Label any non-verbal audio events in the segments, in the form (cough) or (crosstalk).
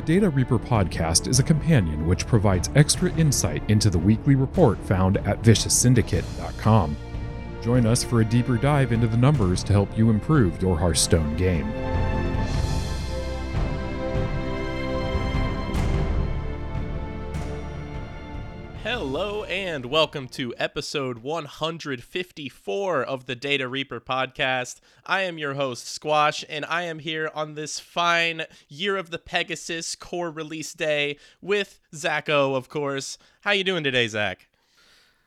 The Data Reaper podcast is a companion which provides extra insight into the weekly report found at vicioussyndicate.com. Join us for a deeper dive into the numbers to help you improve your Hearthstone game. And welcome to episode 154 of the Data Reaper podcast. I am your host Squash and I am here on this fine Year of the Pegasus core release day with ZachO, of course. How you doing today, Zach?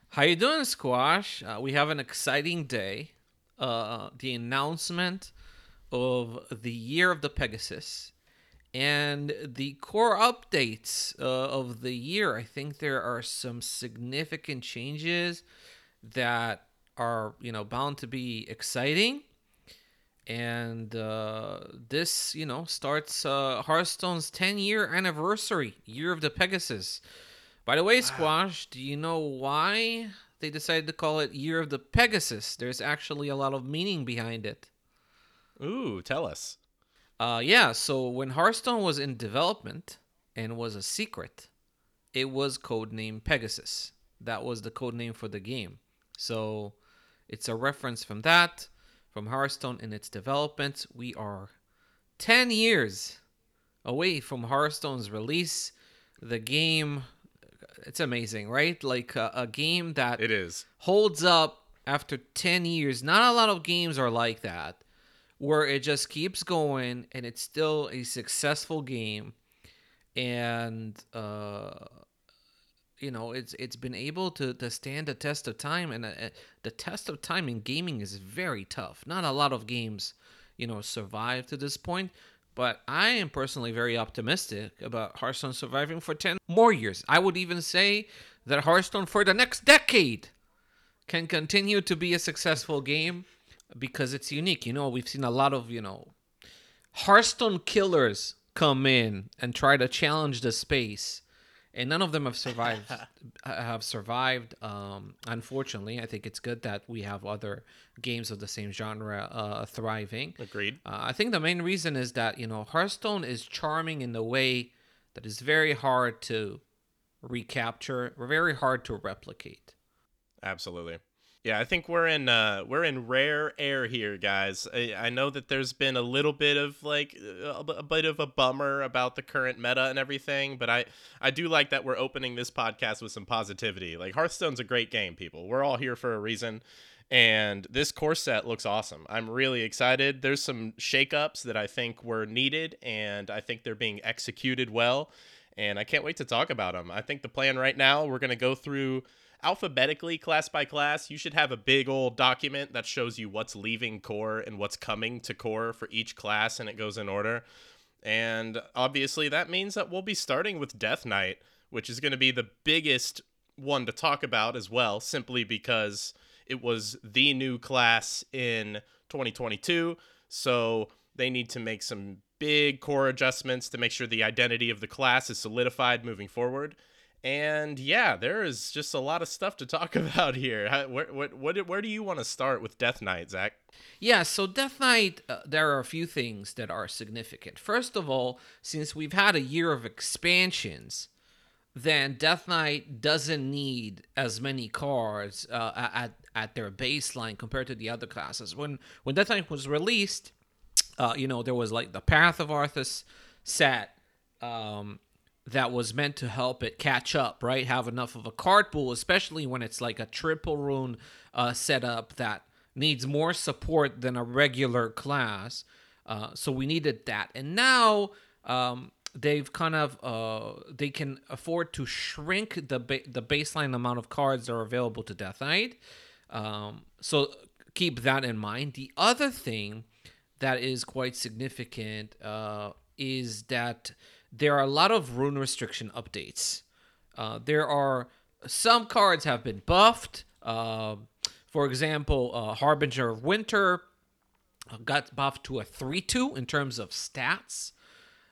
How you doing, Squash? Uh, we have an exciting day. Uh, the announcement of the Year of the Pegasus and the core updates uh, of the year. I think there are some significant changes that are you know bound to be exciting. And uh, this, you know, starts uh, Hearthstone's 10 year anniversary, Year of the Pegasus. By the way, Squash, do you know why they decided to call it Year of the Pegasus? There's actually a lot of meaning behind it. Ooh, tell us. Uh, yeah, so when Hearthstone was in development and was a secret, it was codenamed Pegasus. That was the code name for the game. So it's a reference from that, from Hearthstone in its development. We are 10 years away from Hearthstone's release. The game, it's amazing, right? Like a, a game that It is. holds up after 10 years. Not a lot of games are like that, where it just keeps going and it's still a successful game. And, uh, you know, it's it's been able to, to stand the test of time, and uh, the test of time in gaming is very tough. Not a lot of games, you know, survive to this point, but I am personally very optimistic about Hearthstone surviving for 10 more years. I would even say that Hearthstone for the next decade can continue to be a successful game because it's unique. You know, we've seen a lot of, you know, Hearthstone killers come in and try to challenge the space, and none of them have survived. (laughs) have survived. Um, unfortunately, I think it's good that we have other games of the same genre uh, thriving. Agreed. Uh, I think the main reason is that you know Hearthstone is charming in the way that is very hard to recapture, very hard to replicate. Absolutely. Yeah, I think we're in uh, we're in rare air here, guys. I, I know that there's been a little bit of like a, a bit of a bummer about the current meta and everything, but I I do like that we're opening this podcast with some positivity. Like Hearthstone's a great game, people. We're all here for a reason. And this core set looks awesome. I'm really excited. There's some shakeups that I think were needed, and I think they're being executed well. And I can't wait to talk about them. I think the plan right now, we're to go through alphabetically class by class you should have a big old document that shows you what's leaving core and what's coming to core for each class and it goes in order. And obviously that means that we'll be starting with death knight which is going to be the biggest one to talk about as well simply because it was the new class in 2022 so they need to make some big core adjustments to make sure the identity of the class is solidified moving forward and yeah, there is just a lot of stuff to talk (laughs) about here. How, where, what, what, where do you want to start with Death Knight, Zach? Yeah, so Death Knight, uh, there are a few things that are significant. First of all, since we've had a year of expansions, then Death Knight doesn't need as many cards uh, at at their baseline compared to the other classes. When when Death Knight was released, uh, you know there was like the Path of Arthas set. Um, that was meant to help it catch up, right? Have enough of a card pool, especially when it's like a triple rune uh, setup that needs more support than a regular class. Uh, so we needed that, and now um, they've kind of uh, they can afford to shrink the ba- the baseline amount of cards that are available to Death Knight. Um, so keep that in mind. The other thing that is quite significant uh, is that there are a lot of rune restriction updates. Uh, there are some cards have been buffed. Uh, for example, uh, Harbinger of Winter got buffed to a three-two in terms of stats.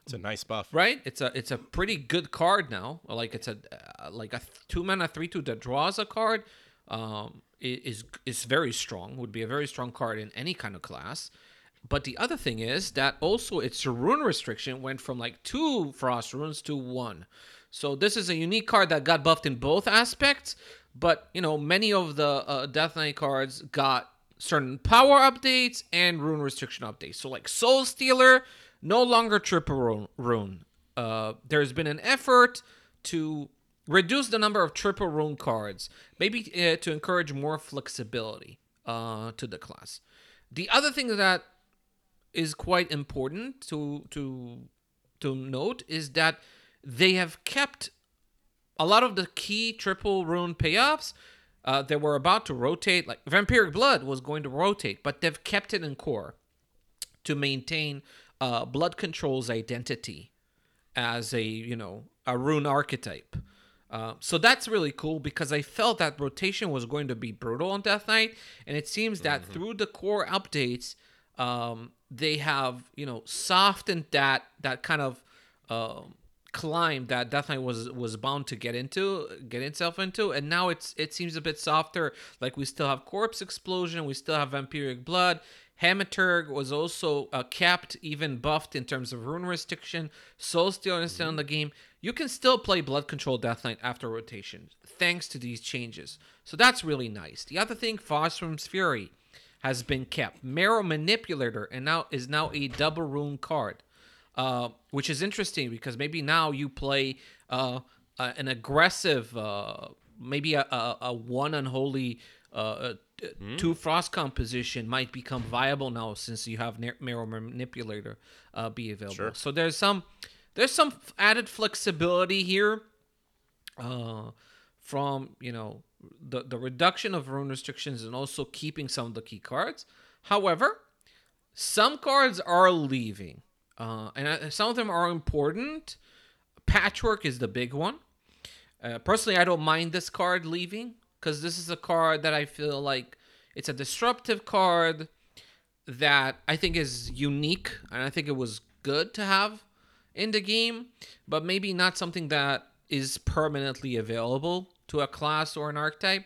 It's a nice buff, right? It's a it's a pretty good card now. Like it's a like a two mana three-two that draws a card. Um, is is very strong. Would be a very strong card in any kind of class. But the other thing is that also its rune restriction went from like two frost runes to one. So this is a unique card that got buffed in both aspects. But you know, many of the uh, Death Knight cards got certain power updates and rune restriction updates. So like Soul Stealer, no longer triple rune. Uh, there's been an effort to reduce the number of triple rune cards, maybe uh, to encourage more flexibility uh, to the class. The other thing that is quite important to to to note is that they have kept a lot of the key triple rune payoffs uh, they were about to rotate. Like Vampiric Blood was going to rotate, but they've kept it in core to maintain uh, Blood Control's identity as a you know a rune archetype. Uh, so that's really cool because I felt that rotation was going to be brutal on Death Knight, and it seems that mm-hmm. through the core updates, um, they have you know softened that that kind of um, climb that Death Knight was was bound to get into, get itself into, and now it's it seems a bit softer. Like we still have Corpse Explosion, we still have Vampiric Blood. Hematurg was also uh, capped, even buffed in terms of rune restriction. Soul is still in the game. You can still play Blood Control Death Knight after rotation, thanks to these changes. So that's really nice. The other thing, Frostwyrm's Fury has been kept. Marrow Manipulator and now is now a double rune card. Uh, which is interesting because maybe now you play uh, uh, an aggressive, uh, maybe a, a, a, one unholy mm. two frost composition might become viable now since you have Marrow Manipulator be available. Sure. So there's some there's some added flexibility here uh, from you know the the reduction of rune restrictions and also keeping some of the key cards. However, some cards are leaving. Uh, and uh, some of them are important. Patchwerk is the big one. Uh, personally, I don't mind this card leaving because this is a card that I feel like it's a disruptive card that I think is unique and I think it was good to have in the game, but maybe not something that is permanently available to a class or an archetype.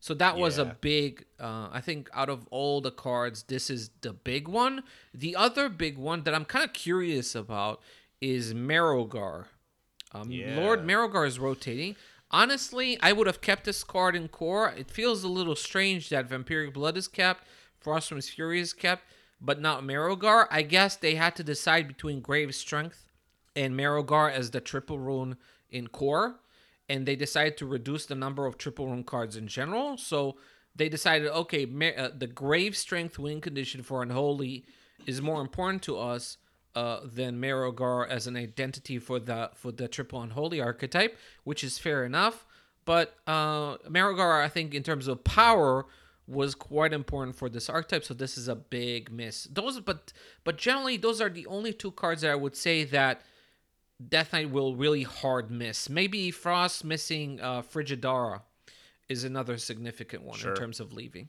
So that was a big. Uh, I think out of all the cards, this is the big one. The other big one that I'm kind of curious about is Marrowgar. Um, yeah. Lord Marrowgar is rotating. Honestly, I would have kept this card in core. It feels a little strange that Vampiric Blood is kept, Frostwyrm's Fury is kept, but not Marrowgar. I guess they had to decide between Grave Strength and Marrowgar as the triple rune in core and they decided to reduce the number of triple rune cards in general. So they decided, okay, uh, the grave strength win condition for unholy is more important to us uh, than Marrowgar as an identity for the for the triple unholy archetype, which is fair enough. But uh, Marrowgar, I think, in terms of power, was quite important for this archetype. So this is a big miss. Those, but but generally, those are the only two cards that I would say that Death Knight will really hard miss. Maybe Frost missing uh, Frigidara is another significant one sure. in terms of leaving.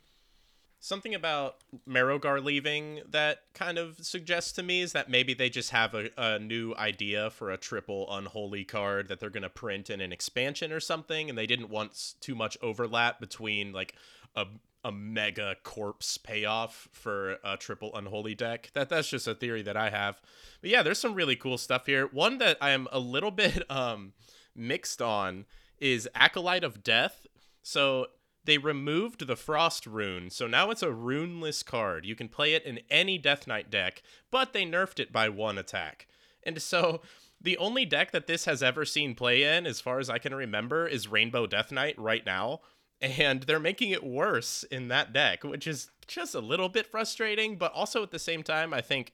Something about Marrowgar leaving that kind of suggests to me is that maybe they just have a, a new idea for a triple unholy card that they're going to print in an expansion or something, and they didn't want too much overlap between like a a mega corpse payoff for a triple unholy deck. That that's just a theory that I have. But yeah, there's some really cool stuff here. One that I am a little (laughs) bit um mixed on is Acolyte of Death. So they removed the frost rune, so now it's a runeless card. You can play it in any Death Knight deck, but they nerfed it by one attack. And so the only deck that this has ever seen play in, as far as I can remember, is Rainbow Death Knight right now and they're making it worse in that deck, which is just a little bit frustrating, but also at the same time, I think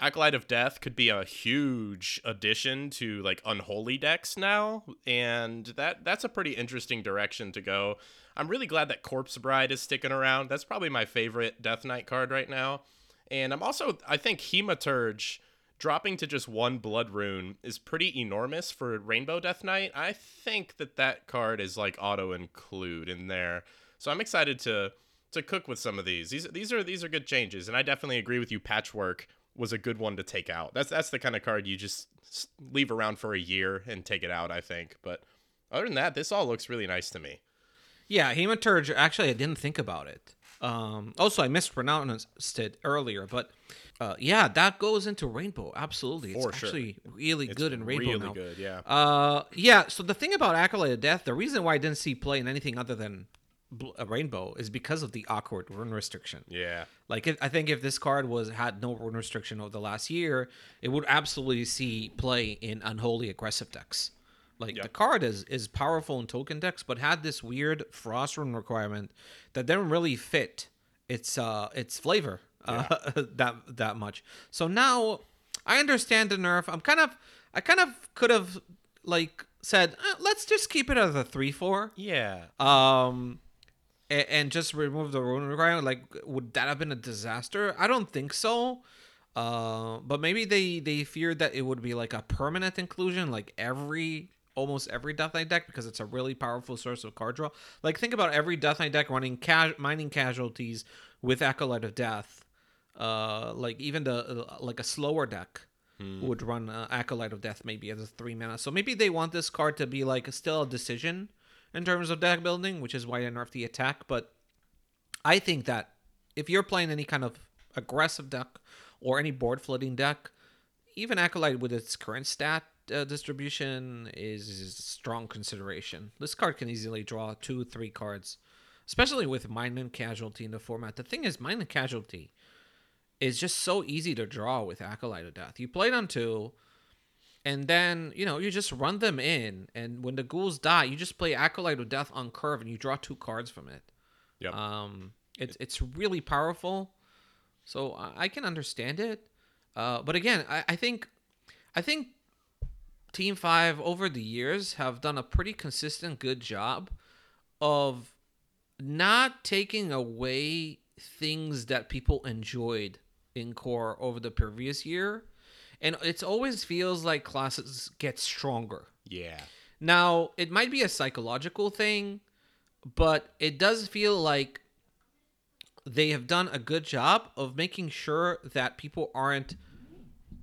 Acolyte of Death could be a huge addition to like unholy decks now, and that that's a pretty interesting direction to go. I'm really glad that Corpse Bride is sticking around. That's probably my favorite Death Knight card right now. And I'm also I think Hematurge dropping to just one blood rune is pretty enormous for Rainbow Death Knight. I think that that card is like auto include in there. So I'm excited to to cook with some of these. These these are these are good changes and I definitely agree with you Patchwerk was a good one to take out. That's that's the kind of card you just leave around for a year and take it out, I think. But other than that, this all looks really nice to me. Yeah, Hematurge actually I didn't think about it. Um, also, I mispronounced it earlier, but uh, yeah, that goes into Rainbow. Absolutely, it's For sure. actually really It's good in Rainbow really now. good, yeah. Uh, yeah. So the thing about Acolyte of Death, the reason why I didn't see play in anything other than Bl- uh, Rainbow is because of the awkward rune restriction. yeah. Like if, I think if this card was had no rune restriction over the last year, it would absolutely see play in unholy aggressive decks. Like the card is is powerful in token decks, but had this weird frost rune requirement that didn't really fit its uh its flavor uh, (laughs) that that much. So now I understand the nerf. I'm kind of I kind of could have like said eh, let's just keep it as a three four Yeah. um and, and just remove the rune requirement like would that have been a disaster i don't think so uh but maybe they they feared that it would be like a permanent inclusion like every almost every death knight deck because it's a really powerful source of card draw. Like think about every death knight deck running ca- mining casualties with acolyte of death. Uh like even the uh, like a slower deck would run uh, acolyte of death maybe as a three mana. So maybe they want this card to be like still a decision in terms of deck building which is why they nerfed the attack. But i think that if you're playing any kind of aggressive deck or any board flooding deck even acolyte with its current stat uh, distribution is, is a strong consideration this card can easily draw two three cards especially with mine and casualty in the format the thing is mine and casualty is just so easy to draw with Acolyte of Death. You play it on two, and then you know you just run them in, and when the ghouls die, you just play Acolyte of Death on curve, and you draw two cards from it. Yep. Um, it's it's really powerful, so I, I can understand it. Uh, but again, I, I think, I think Team Five over the years have done a pretty consistent, good job of not taking away things that people enjoyed in core over the previous year. And it always feels like classes get stronger. Yeah. now it might be a psychological thing but it does feel like they have done a good job of making sure that people aren't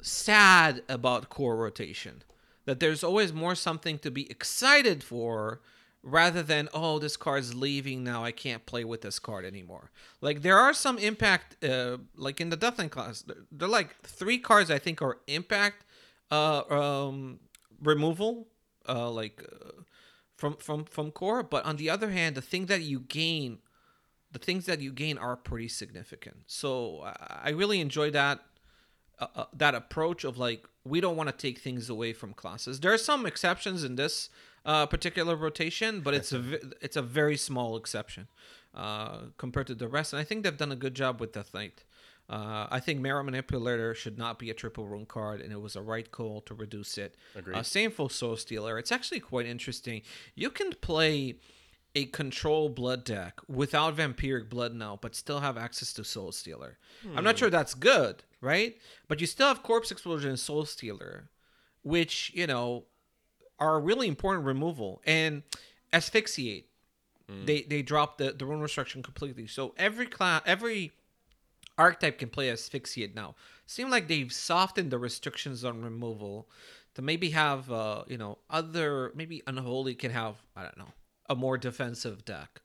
sad about core rotation that there's always more something to be excited for rather than oh this card's leaving now i can't play with this card anymore. Like there are some impact uh like in the death Knight class there are like three cards i think are impact uh um removal uh like uh, from from from core. But on the other hand the thing that you gain the things that you gain are pretty significant. So i, I really enjoy that uh, uh, that approach of like we don't want to take things away from classes. There are some exceptions in this uh, particular rotation, but it's a it's a very small exception uh, compared to the rest. And I think they've done a good job with Death Knight. Uh, I think Marrow Manipulator should not be a triple rune card, and it was a right call to reduce it. Agreed. Uh, same for Soul Stealer. It's actually quite interesting. You can play a control blood deck without vampiric blood now, but still have access to Soul Stealer. I'm not sure that's good, right? But you still have Corpse Explosion and Soul Stealer, which you know are really important removal and asphyxiate. They they drop the the rune restriction completely. So every class every archetype can play asphyxiate now. Seem like they've softened the restrictions on removal to maybe have uh you know other maybe unholy can have I don't know a more defensive deck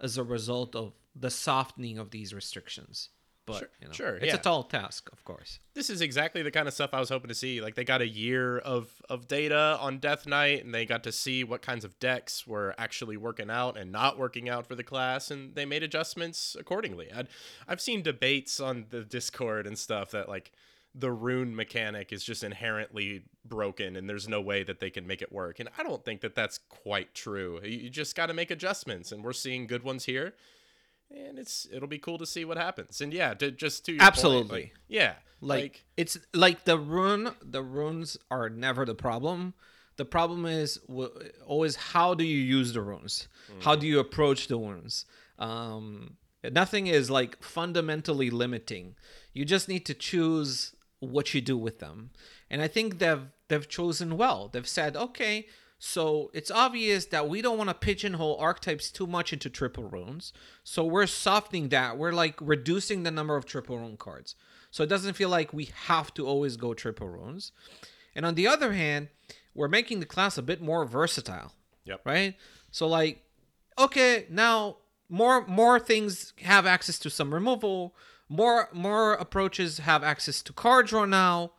as a result of the softening of these restrictions. But Sure, you know, sure, it's yeah. a tall task, of course. This is exactly the kind of stuff I was hoping to see. Like they got a year of of data on Death Knight, and they got to see what kinds of decks were actually working out and not working out for the class, and they made adjustments accordingly. I'd, I've seen debates on the Discord and stuff that like the rune mechanic is just inherently broken, and there's no way that they can make it work. And I don't think that that's quite true. You just got to make adjustments, and we're seeing good ones here. And it's it'll be cool to see what happens. And yeah, to, just to your point, Absolutely. like, yeah, like, like it's like the rune the runes are never the problem the problem is w- always how do you use the runes how do you approach the runes um nothing is like fundamentally limiting you just need to choose what you do with them and i think they've they've chosen well they've said okay so it's obvious that we don't want to pigeonhole archetypes too much into triple runes. So we're softening that. We're like reducing the number of triple rune cards. So it doesn't feel like we have to always go triple runes. And on the other hand, we're making the class a bit more versatile. Yep. Right? So like, okay, now more more things have access to some removal. More more approaches have access to card draw now.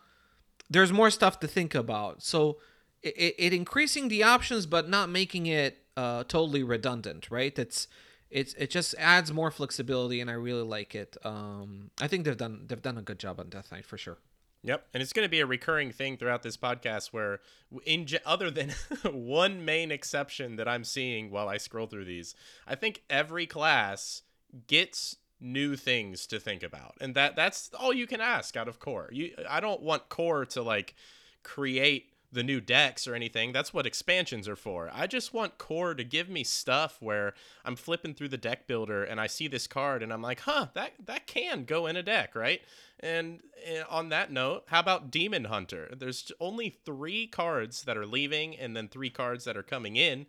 There's more stuff to think about. So it, it increasing the options, but not making it uh, totally redundant, right? It's it's it just adds more flexibility, and I really like it. Um, I think they've done they've done a good job on Death Knight for sure. Yep, and it's going to be a recurring thing throughout this podcast where, in other than (laughs) one main exception that I'm seeing while I scroll through these, I think every class gets new things to think about, and that that's all you can ask out of core. You, I don't want core to like create the new decks or anything. That's what expansions are for. I just want core to give me stuff where I'm flipping through the deck builder and I see this card and I'm like, "Huh, that that can go in a deck, right?" And, and on that note, how about Demon Hunter? There's only 3 cards that are leaving and then 3 cards that are coming in.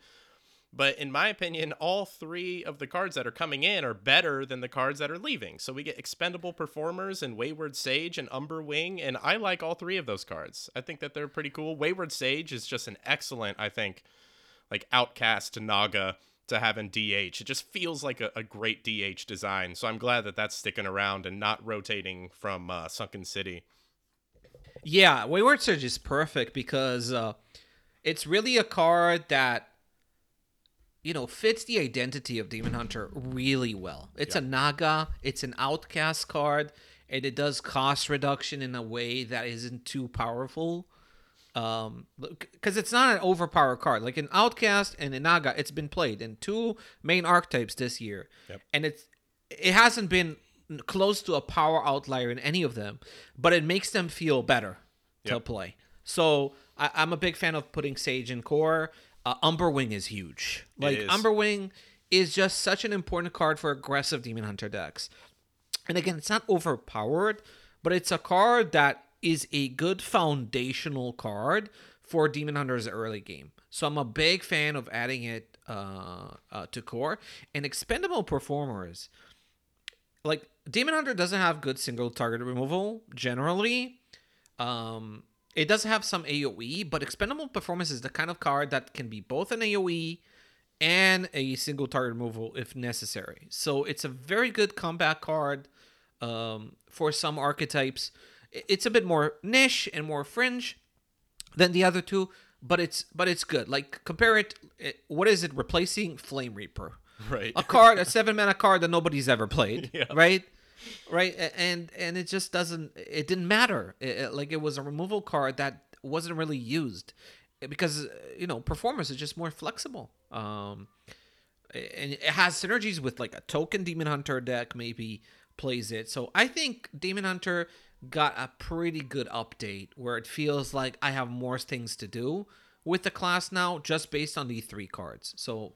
But in my opinion, all three of the cards that are coming in are better than the cards that are leaving. So we get expendable performers and Wayward Sage and Umber Wing, and I like all three of those cards. I think that they're pretty cool. Wayward Sage is just an excellent, I think, like outcast to Naga to have in DH. It just feels like a, a great DH design. So I'm glad that that's sticking around and not rotating from uh, Sunken City. Yeah, Wayward Sage is perfect because uh, it's really a card that you know, fits the identity of Demon Hunter really well. It's a Naga, it's an outcast card, and it does cost reduction in a way that isn't too powerful. Um, because it's not an overpowered card. Like an Outcast and a Naga, it's been played in two main archetypes this year, yep. and it's it hasn't been close to a power outlier in any of them, but it makes them feel better yep. to play. So I, I'm a big fan of putting Sage in core. Uh, Umberwing is huge. Like is. Umberwing is just such an important card for aggressive Demon Hunter decks. And again, it's not overpowered, but it's a card that is a good foundational card for Demon Hunter's early game. So I'm a big fan of adding it uh, uh, to core and expendable performers. Like Demon Hunter doesn't have good single target removal generally. Um, it does have some AoE, but Expendable Performers is the kind of card that can be both an AoE and a single target removal if necessary. So it's a very good combat card um, for some archetypes. It's a bit more niche and more fringe than the other two, but it's but it's good. Like compare it. What is it replacing? Flame Reaper. Right. A card, a seven mana card that nobody's ever played. (laughs) Yeah. Right right? And and it just doesn't it didn't matter. It, it, like it was a removal card that wasn't really used because you know performance is just more flexible. Um and it has synergies with like a token demon hunter deck maybe plays it. So i think demon hunter got a pretty good update where it feels like i have more things to do with the class now just based on the three cards. So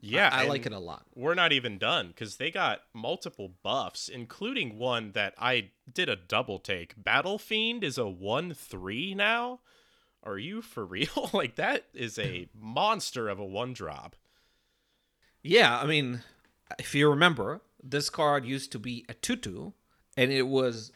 yeah, I, I like it a lot. We're not even done because they got multiple buffs, including one that I did a double take. Battle Fiend is a one three now. Are you for real? (laughs) like that is a monster of a one drop. Yeah, I mean, if you remember, this card used to be a tutu, and it was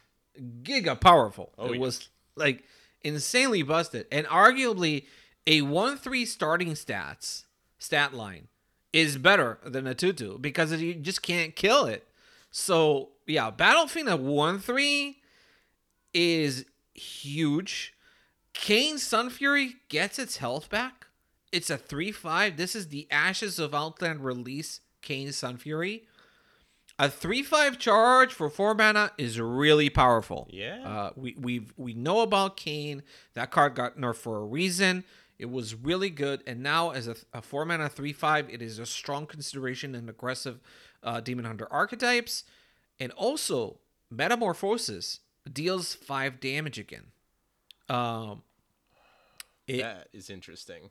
giga powerful. Oh, it yeah. was like insanely busted, and arguably a one three starting stats stat line is better than a tutu because you just can't kill it. So yeah, Battlefiend at one three is huge. Kayn Sunfury gets its health back. It's a three five. This is the Ashes of Outland release. Kayn Sunfury. A three five charge for four mana is really powerful. Yeah. Uh, we we we know about Kayn. That card got nerfed for a reason. It was really good, and now as a, a four mana three five, it is a strong consideration in aggressive uh, Demon Hunter archetypes, and also Metamorphosis deals five damage again. Um, it, that is interesting.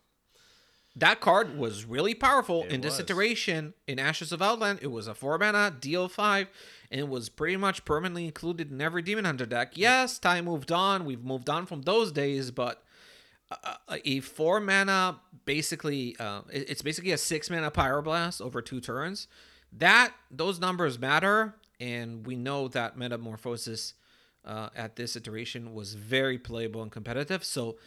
That card was really powerful it in this was. iteration in Ashes of Outland. It was a four mana, deal five, and it was pretty much permanently included in every Demon Hunter deck. Yes, time moved on. We've moved on from those days, but a a four mana, basically, uh, it's basically a six mana pyroblast over two turns. That those numbers matter, and we know that metamorphosis uh, at this iteration was very playable and competitive. So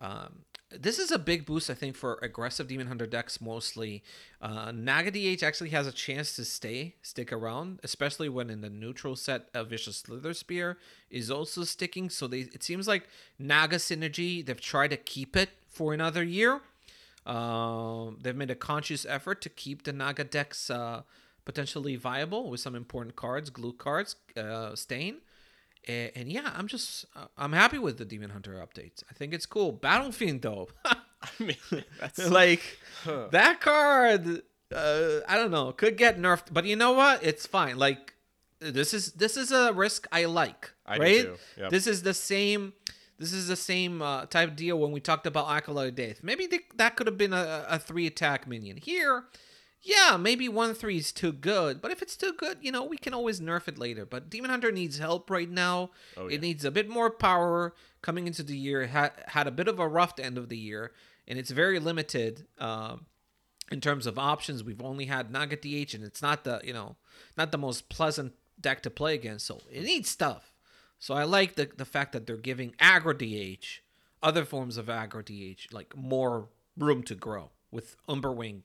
um, this is a big boost, I think, for aggressive Demon Hunter decks mostly. Uh, Naga DH actually has a chance to stay, stick around, especially when in the neutral set, a Vicious Slitherspear is also sticking. So they, it seems like Naga Synergy, they've tried to keep it for another year. Um, they've made a conscious effort to keep the Naga decks uh, potentially viable with some important cards, glue cards, uh, Stain. And, and yeah, I'm just uh, I'm happy with the Demon Hunter updates. I think it's cool. Battle Fiend though, (laughs) I mean, that's (laughs) like that card. Uh, I don't know, could get nerfed, but you know what? It's fine. Like this is this is a risk I like. I right? Yep. This is the same. This is the same uh, type deal when we talked about Acolyte Death. Maybe th- that could have been a, a three attack minion. Here, yeah, maybe one three is too good. But if it's too good, you know, we can always nerf it later. But Demon Hunter needs help right now. Oh, yeah. It needs a bit more power coming into the year. Had had a bit of a rough end of the year, and it's very limited um, in terms of options. We've only had Naga DH, and it's not the you know not the most pleasant deck to play against. So it needs stuff. So I like the the fact that they're giving aggro DH, other forms of aggro DH, like more room to grow with Umberwing,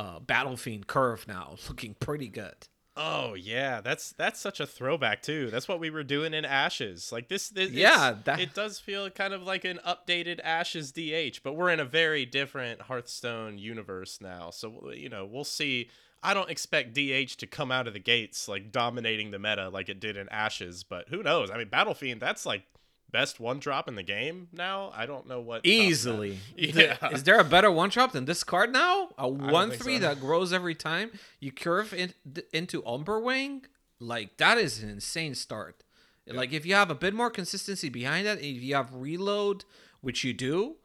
uh, Battle Fiend curve now (laughs) looking pretty good. Oh yeah, that's that's such a throwback too. That's what we were doing in Ashes. Like this, this Yeah, that- it does feel kind of like an updated Ashes DH, but we're in a very different Hearthstone universe now. So you know, we'll see. I don't expect DH to come out of the gates like dominating the meta like it did in Ashes, but who knows? I mean, Battlefiend, that's like best one drop in the game now. I don't know what. Easily. Yeah. Is there a better one drop than this card now? A one three so. that grows every time you curve in, into Umberwing? Like that is an insane start. Like if you have a bit more consistency behind that, if you have reload, which you do,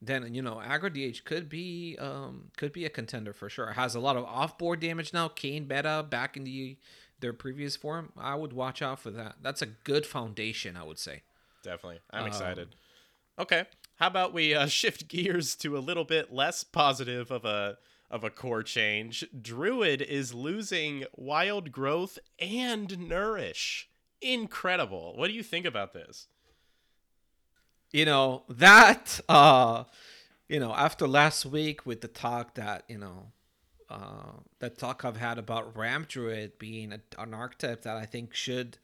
then you know aggro DH could be um could be a contender for sure. It has a lot of off board damage now. Kayn beta back in the their previous form. I would watch out for that. That's a good foundation, I would say. Definitely. Um, I'm excited. Okay. How about we uh, (laughs) shift gears to a little bit less positive of a of a core change? Druid is losing wild growth and nourish. Incredible. What do you think about this? you know that uh you know after last week with the talk that you know uh that talk i've had about ramp druid being a, an archetype that i think should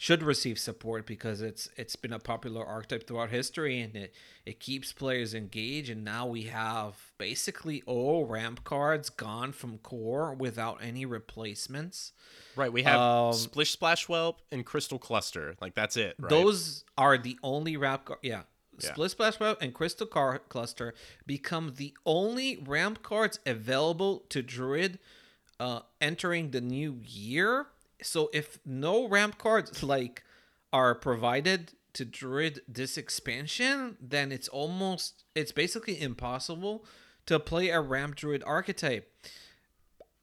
should receive support because it's it's been a popular archetype throughout history and it it keeps players engaged and now we have basically all ramp cards gone from core without any replacements Right, we have Um, Splish Splash Whelp and Crystal Cluster. Like that's it, right? Those are the only ramp card. Yeah. Yeah. Splish Splash Whelp and Crystal Car Cluster become the only ramp cards available to Druid uh, entering the new year. So if no ramp cards like are provided to Druid this expansion, then it's almost it's basically impossible to play a ramp Druid archetype.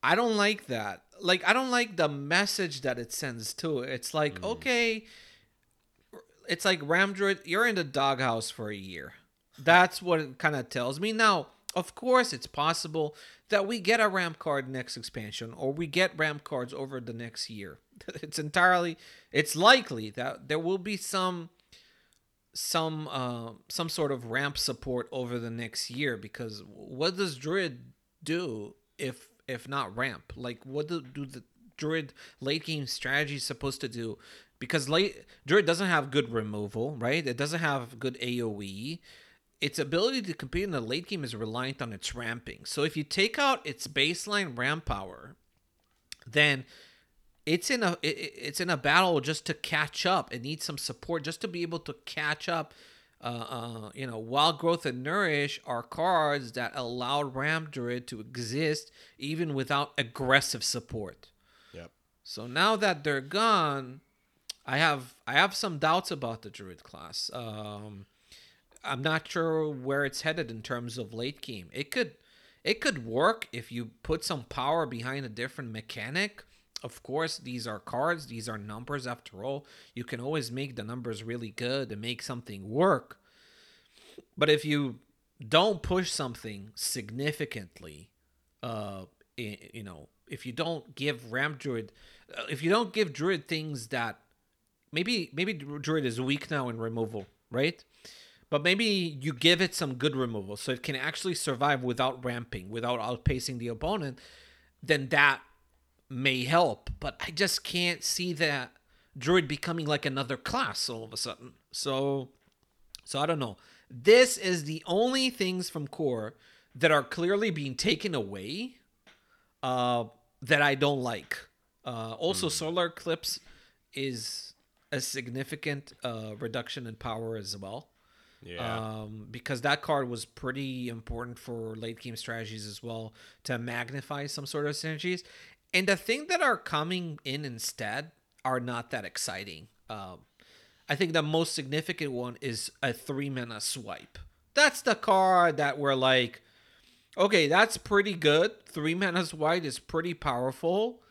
I don't like that. Like I don't like the message that it sends too. It's like, mm. okay, it's like Ramdroid, you're in the doghouse for a year. That's what it kind of tells me. Now, of course, it's possible that we get a ramp card next expansion or we get ramp cards over the next year. (laughs) It's entirely it's likely that there will be some some uh, some sort of ramp support over the next year because what does druid do if if not ramp? Like what do, do the druid late game strategy supposed to do? Because late druid doesn't have good removal right? It doesn't have good aoe its ability to compete in the late game is reliant on its ramping so if you take out its baseline ramp power then it's in a it, it- it's in a battle just to catch up. It needs some support just to be able to catch up. Uh, uh, you know, Wild Growth and Nourish are cards that allow Ram Druid to exist even without aggressive support. Yep. So now that they're gone, I have I have some doubts about the Druid class. Um, I'm not sure where it's headed in terms of late game. It could it could work if you put some power behind a different mechanic. Of course, these are cards, these are numbers after all. You can always make the numbers really good and make something work. But if you don't push something significantly, uh, you know, if you don't give Ram Druid, uh, if you don't give Druid things that maybe maybe Druid is weak now in removal, right? But maybe you give it some good removal so it can actually survive without ramping, without outpacing the opponent, then that may help. But I just can't see that druid becoming like another class all of a sudden. So so I don't know. This is the only things from core that are clearly being taken away uh, that I don't like. Uh, also, solar eclipse is a significant uh, reduction in power as well. Yeah. Um, because that card was pretty important for late game strategies as well to magnify some sort of synergies. And the thing that are coming in instead are not that exciting. Um, I think the most significant one is a three mana swipe. That's the card that we're like, okay, that's pretty good. Three mana swipe is pretty powerful.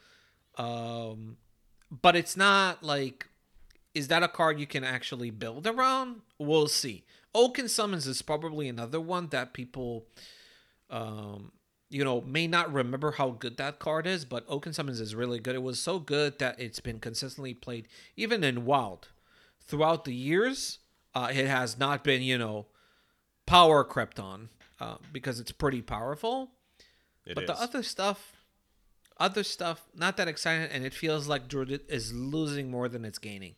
Um, but it's not like, is that a card you can actually build around? We'll see. Oaken Summons is probably another one that people, um, you know, may not remember how good that card is, but Oaken Summons is really good. It was so good that it's been consistently played, even in Wild. Throughout the years, uh, it has not been, you know, power crept on uh, because it's pretty powerful. It but is. the other stuff, other stuff, not that exciting, and it feels like Druid is losing more than it's gaining.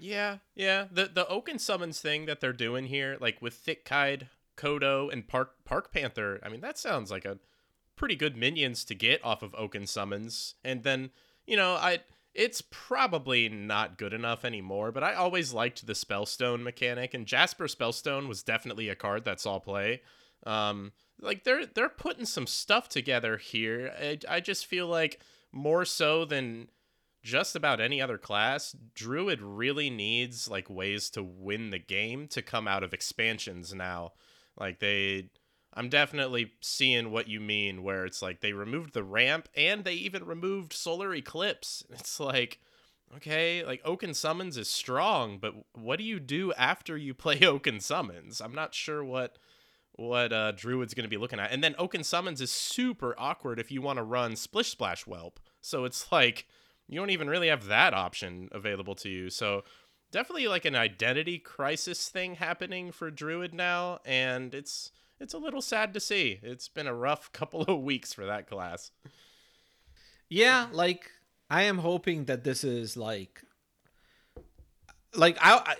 Yeah, yeah. The the Oaken summons thing that they're doing here, like with Thickhide, Kodo, and Park Park Panther. I mean, that sounds like a pretty good minions to get off of Oaken summons. And then, you know, I it's probably not good enough anymore, but I always liked the Spellstone mechanic, and Jasper Spellstone was definitely a card that saw play. Um, like they're they're putting some stuff together here. I, I just feel like more so than just about any other class, Druid really needs like ways to win the game to come out of expansions now. Like they I'm definitely seeing what you mean where it's like they removed the ramp and they even removed solar eclipse. (laughs) It's like okay, like Oaken Summons is strong, but what do you do after you play (laughs) Oaken Summons? I'm not sure what what uh, Druid's going to be looking at. And then Oaken Summons is super awkward if you want to run Splish Splash Whelp. So it's like you don't even really have that option available to you. So definitely like an identity crisis thing happening for Druid now, and it's it's a little sad to see. It's been a rough (laughs) couple of weeks for that class. Yeah, like I am hoping that this is like like I, I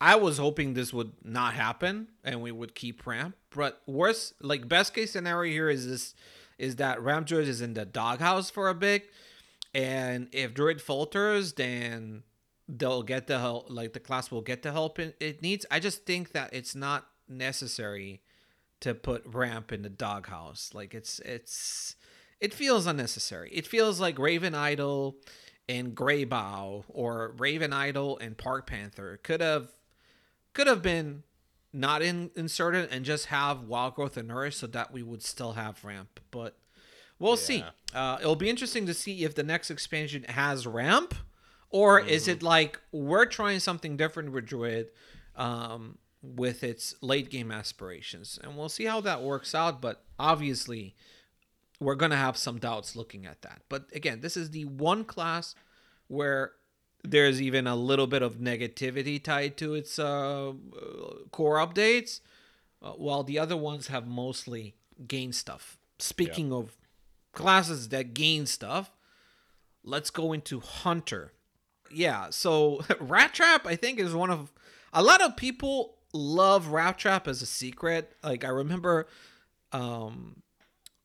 I was hoping this would not happen and we would keep ramp. But worst like best case scenario here is this is that ramp druid is in the doghouse for a bit. And if druid falters, then they'll get the help like the class will get the help it, needs. I just think that it's not necessary to put ramp in the doghouse. Like it's it's it feels unnecessary. It feels like Raven Idol and Greybough or Raven Idol and Park Panther could have could have been not in, inserted and just have Wild Growth and Nourish so that we would still have ramp. But we'll see. Uh, it'll be interesting to see if the next expansion has ramp or is it like we're trying something different with Druid um, with its late game aspirations. And we'll see how that works out. But obviously, we're going to have some doubts looking at that. But again, this is the one class where there's even a little bit of negativity tied to its uh, core updates, uh, while the other ones have mostly gain stuff. Speaking of classes that gain stuff, let's go into Hunter. Yeah, so (laughs) Rat Trap, I think, is one of a lot of people love Rat Trap as a secret. Like I remember, um,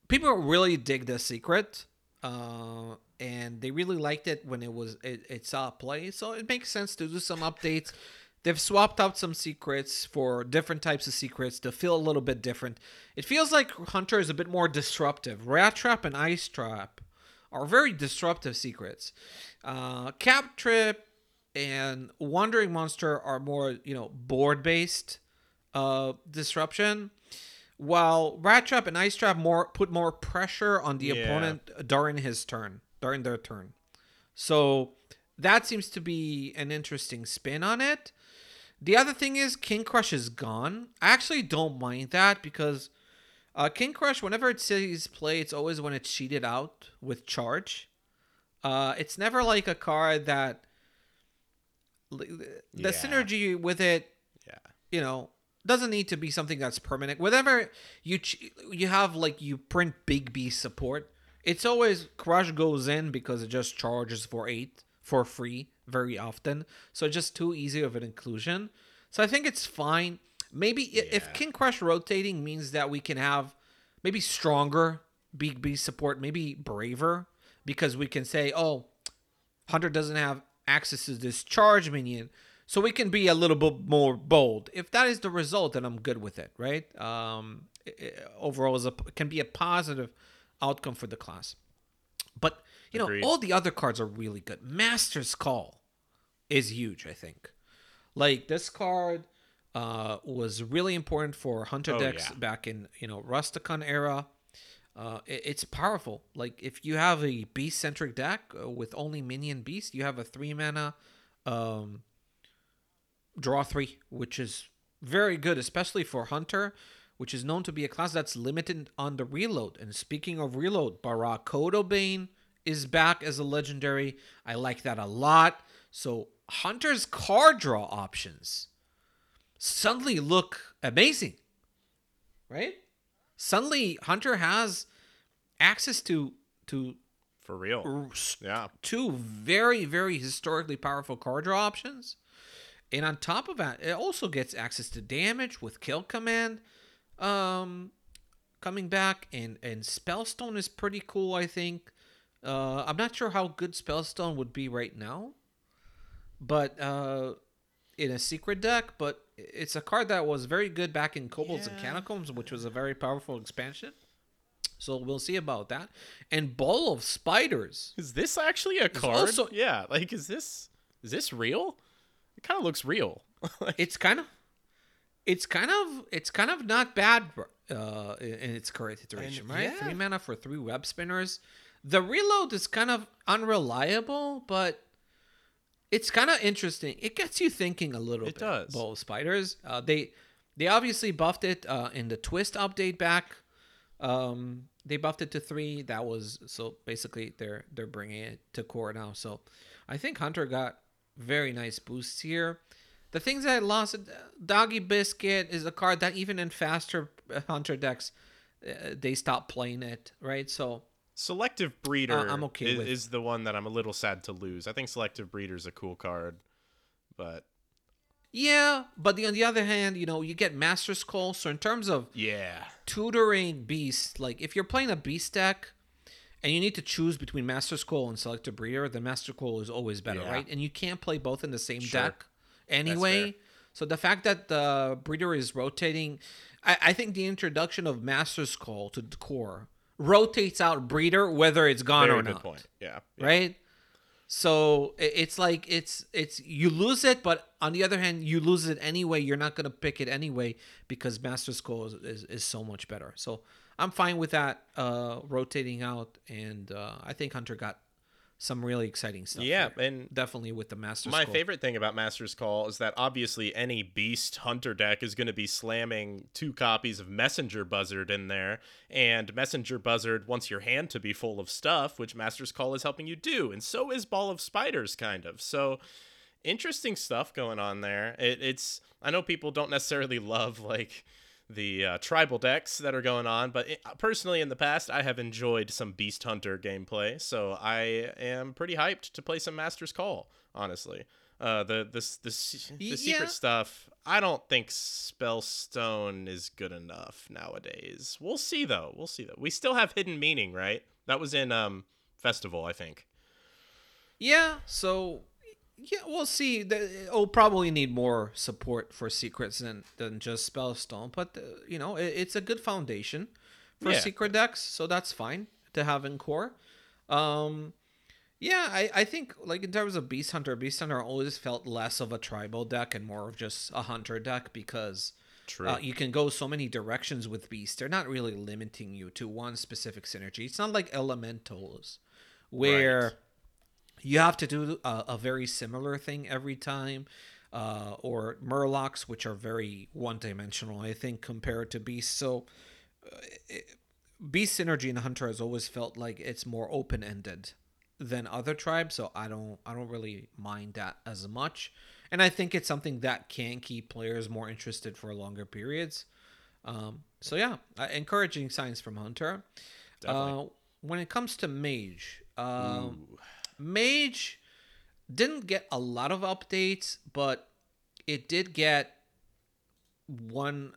people really dig the secret, uh, and they really liked it when it was it, it saw play. So it makes sense to do some updates. They've swapped out some secrets for different types of secrets to feel a little bit different. It feels like Hunter is a bit more disruptive. Rat Trap and Ice Trap are very disruptive secrets. Uh, Cat Trick and Wandering Monster are more, you know, board based uh, disruption, while Rat Trap and Ice Trap more put more pressure on the Yeah. opponent during his turn, during their turn. So that seems to be an interesting spin on it. The other thing is King Krush is gone. I actually don't mind that because uh, King Krush, whenever it sees play, it's always when it's cheated out with charge. Uh, it's never like a card that the Yeah. synergy with it Yeah. you know, doesn't need to be something that's permanent. Whatever you ch- you have, like you print Big B support, it's always Krush goes in because it just charges for eight for free very often. So just too easy of an inclusion. So I think it's fine. Maybe i if King Krush rotating means that we can have maybe stronger Big B support, maybe braver, because we can say, oh, Hunter doesn't have access to this charge minion, so we can be a little bit more bold. If that is the result, then I'm good with it, right? Um, i- i- overall, is a can be a positive outcome for the class. But you know, Agreed. all the other cards are really good. Master's Call is huge, I think. Like this card uh, was really important for Hunter Oh, decks yeah. back in you know Rastakhan era. Uh, it- it's powerful. Like if you have a beast centric deck uh, with only minion beast, you have a three mana um, draw three, which is very good, especially for Hunter, which is known to be a class that's limited on the reload. And speaking of reload, Barak Kodobane is back as a legendary. I like that a lot. So Hunter's card draw options suddenly look amazing, right? Suddenly Hunter has access to to For real. Yeah. two very very historically powerful card draw options and on top of that it also gets access to damage with kill command um coming back and and spellstone is pretty cool i think uh i'm not sure how good spellstone would be right now but uh in a secret deck but it's a card that was very good back in kobolds and Yeah. catacombs which was a very powerful expansion so we'll see about that and ball of spiders Is this actually a card? also- yeah. Like, is this is this real? It kind of looks real. (laughs) It's kind of it's kind of it's kind of not bad uh in in its current iteration And- right yeah. three mana for three web spinners the reload is kind of unreliable but it's kind of interesting. It gets you thinking a little It bit does. bowl spiders. Uh they they obviously buffed it uh in the twist update back. Um they buffed it to three. That was so basically they're they're bringing it to core now. So i think hunter got very nice boosts here. The things that I lost doggy biscuit is a card that even in faster hunter decks uh, they stop playing it right? So Selective Breeder Uh, I'm okay is, with- is the one that I'm a little sad to lose. I think Selective Breeder's a cool card, but yeah but the, on the other hand you know you get master's call so in terms of yeah. tutoring beast like if you're playing a beast deck and you need to choose between Master's Call and Selective Breeder the master Call is always better Yeah. right and you can't play both in the same Sure. deck anyway so the fact that the breeder is rotating I, I think the introduction of master's call to the core rotates out breeder whether it's gone Very or not point. Yeah. yeah. right so it's like it's it's you lose it but on the other hand you lose it anyway you're not going to pick it anyway because Master's Call is, is, is so much better so i'm fine with that uh rotating out and uh i think hunter got some really exciting stuff Yeah, here. and definitely with the master My Skull. favorite thing about Master's Call is that obviously any beast hunter deck is going to be slamming two copies of Messenger Buzzard in there, and Messenger Buzzard wants your hand to be full of stuff, which Master's Call is helping you do, and so is Ball of Spiders, kind of. So interesting stuff going on there. It, it's I know people don't necessarily (laughs) love like the uh, tribal decks that are going on, but it, personally in the past I have enjoyed some Beast Hunter gameplay, so I am pretty hyped to play some Master's Call. Honestly, uh, the this this the Yeah. secret stuff. I don't think Spellstone is good enough nowadays. We'll see though. We'll see though. We still have Hidden Meaning, right? That was in um Festival, I think. Yeah, so yeah, we'll see. It'll probably need more support for secrets than than just spellstone, but uh, you know, it, it's a good foundation for Yeah. secret decks, so that's fine to have in core. Um, yeah, I I think like in terms of Beast Hunter, Beast Hunter always felt less of a tribal deck and more of just a hunter deck because. True. Uh, you can go so many directions with Beast. They're not really limiting you to one specific synergy. It's not like Elementals, where Right. You have to do a, a very similar thing every time uh, or murlocs which are very one-dimensional i think compared to beast so uh, it, beast synergy in hunter has always felt like it's more open-ended than other tribes, so I don't I don't really mind that as much. And I think it's something that can keep players more interested for longer periods. Um, so yeah, uh, encouraging signs from Hunter. Uh, when it comes to Mage, um, Mage didn't get a lot of updates, but it did get one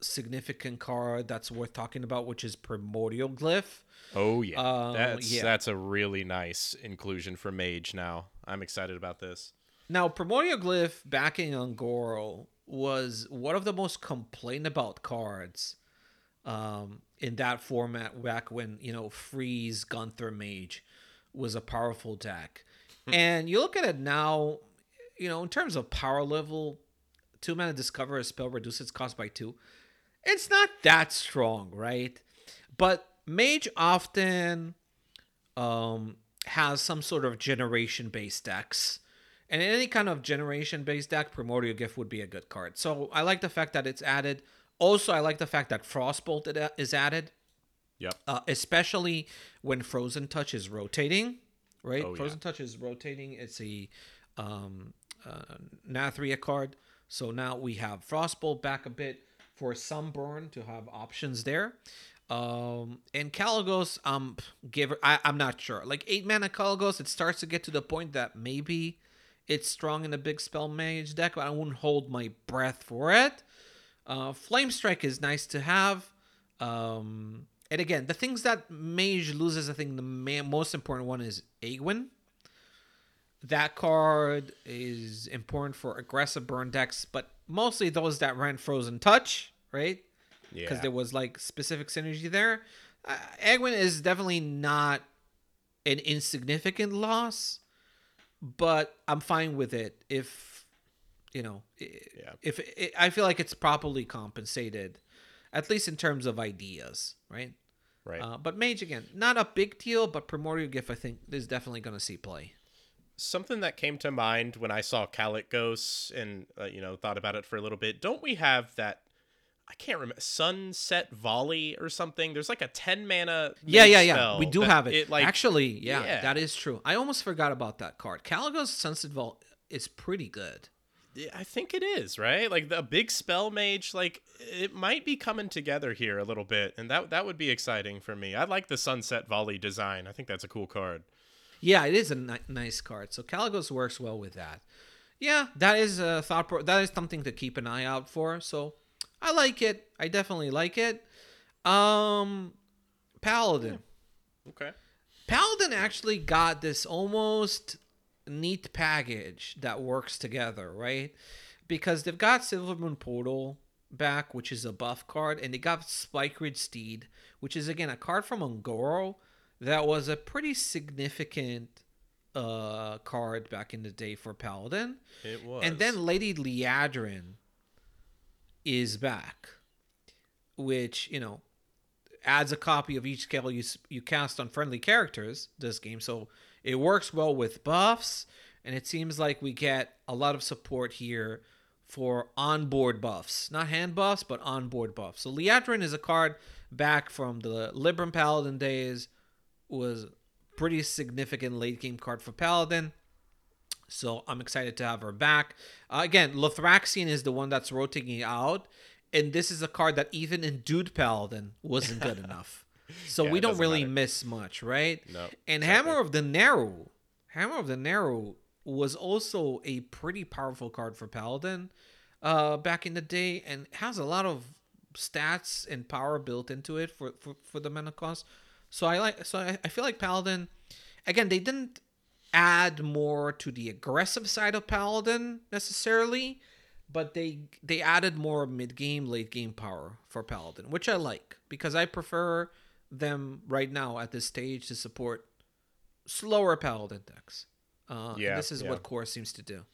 significant card that's worth talking about, which is Primordial Glyph. Oh yeah, Uh, that's yeah. that's a really nice inclusion for Mage. Now I'm excited about this. Now, Primordial Glyph backing Ungoro was one of the most complained about cards um, in that format back when, you know, Freeze Gunther Mage was a powerful deck. and you look at it now, you know, in terms of power level, two mana discover a spell reduces its cost by two. It's not that strong, right? But Mage often um, has some sort of generation based decks. And any kind of generation based deck, Primordial Glyph would be a good card. So I like the fact that it's added. Also, I like the fact that Frostbolt is added, Yep. uh, especially when Frozen Touch is rotating, right? Oh, yeah. Frozen Touch is rotating. It's a um, uh, Nathria card. So now we have Frostbolt back a bit for Sunburn to have options there. Um, and Kalecgos, um, give I, I'm not sure. Like eight mana Kalecgos, it starts to get to the point that maybe it's strong in a big spell mage deck, but I wouldn't hold my breath for it. Uh, Flame Strike is nice to have. Um, and again, the things that Mage loses, I think the ma- most important one is Aegwynn. That card is important for aggressive burn decks, but mostly those that ran Frozen Touch, right? Yeah. Because there was like specific synergy there. Uh, Aegwynn is definitely not an insignificant loss, but I'm fine with it if, you know, Yeah. if it, I feel like it's properly compensated, at least in terms of ideas, right? right. Uh, but Mage again, not a big deal, but Primordial Glyph I think is definitely going to see play. Something that came to mind when I saw Calic Ghosts and uh, you know thought about it for a little bit. Don't we have that? I can't remember Sunset Volley or something. There's like a ten mana. Yeah, yeah, yeah. We do have it. like Actually, yeah, yeah. that is true. I almost forgot about that card. Kalecgos Sunset Volley is pretty good. I think it is right. Like the big spell mage, like it might be coming together here a little bit, and that that would be exciting for me. I like the Sunset Volley design. I think that's a cool card. Yeah, it is a ni- nice card. So Kalecgos works well with that. Yeah, that is a thought. Pro- that is something to keep an eye out for. So I like it. I definitely like it. Um, Paladin. Okay. Paladin actually got this almost neat package that works together, right? Because they've got Silvermoon Portal back, which is a buff card, and they got Spikeridged Steed, which is again a card from Ungoro that was a pretty significant uh card back in the day for Paladin. It was. And then Lady Liadrin is back, which you know adds a copy of each scale you you cast on friendly characters this game, so it works well with buffs, and it seems like we get a lot of support here for onboard buffs, not hand buffs, but onboard buffs. So Liadrin is a card back from the Libram Paladin days, was pretty significant late game card for Paladin. So I'm excited to have her back. Uh, again, Lothraxion is the one that's rotating out, and this is a card that even in Dude Paladin wasn't good (laughs) enough. So Yeah, we don't really matter. miss much, right? No, And exactly. Hammer of the Naaru, Hammer of the Naaru was also a pretty powerful card for Paladin uh, back in the day, and has a lot of stats and power built into it for for, for the mana cost. So I like. So I, I feel like Paladin. Again, they didn't add more to the aggressive side of Paladin necessarily, but they they added more mid game, late game power for Paladin, which I like because I prefer them right now at this stage to support slower Paladin decks. Uh, Yeah, this is yeah. what Core seems to do.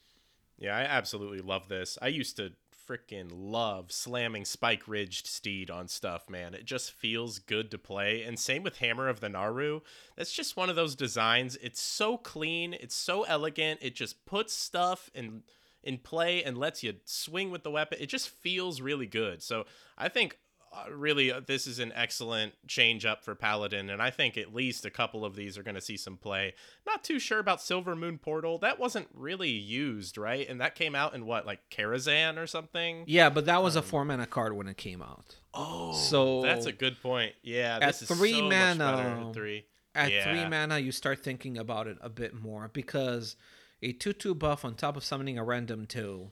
Yeah, I absolutely love this. I used to freaking love slamming Spikeridged Steed on stuff, man. It just feels good to play. And same with Hammer of the Naaru. That's just one of those designs. It's so clean, it's so elegant. It just puts stuff in in play and lets you swing with the weapon. It just feels really good. So I think really, uh, this is an excellent change up for Paladin, and I think at least a couple of these are going to see some play. Not too sure about Silver Moon Portal. That wasn't really used, right? And that came out in what, like Karazhan or something? Yeah, but that was a four mana card when it came out. Oh, So- that's a good point. Yeah, At three so mana, at three. At Yeah. three mana, you start thinking about it a bit more because a two-two buff on top of summoning a random two.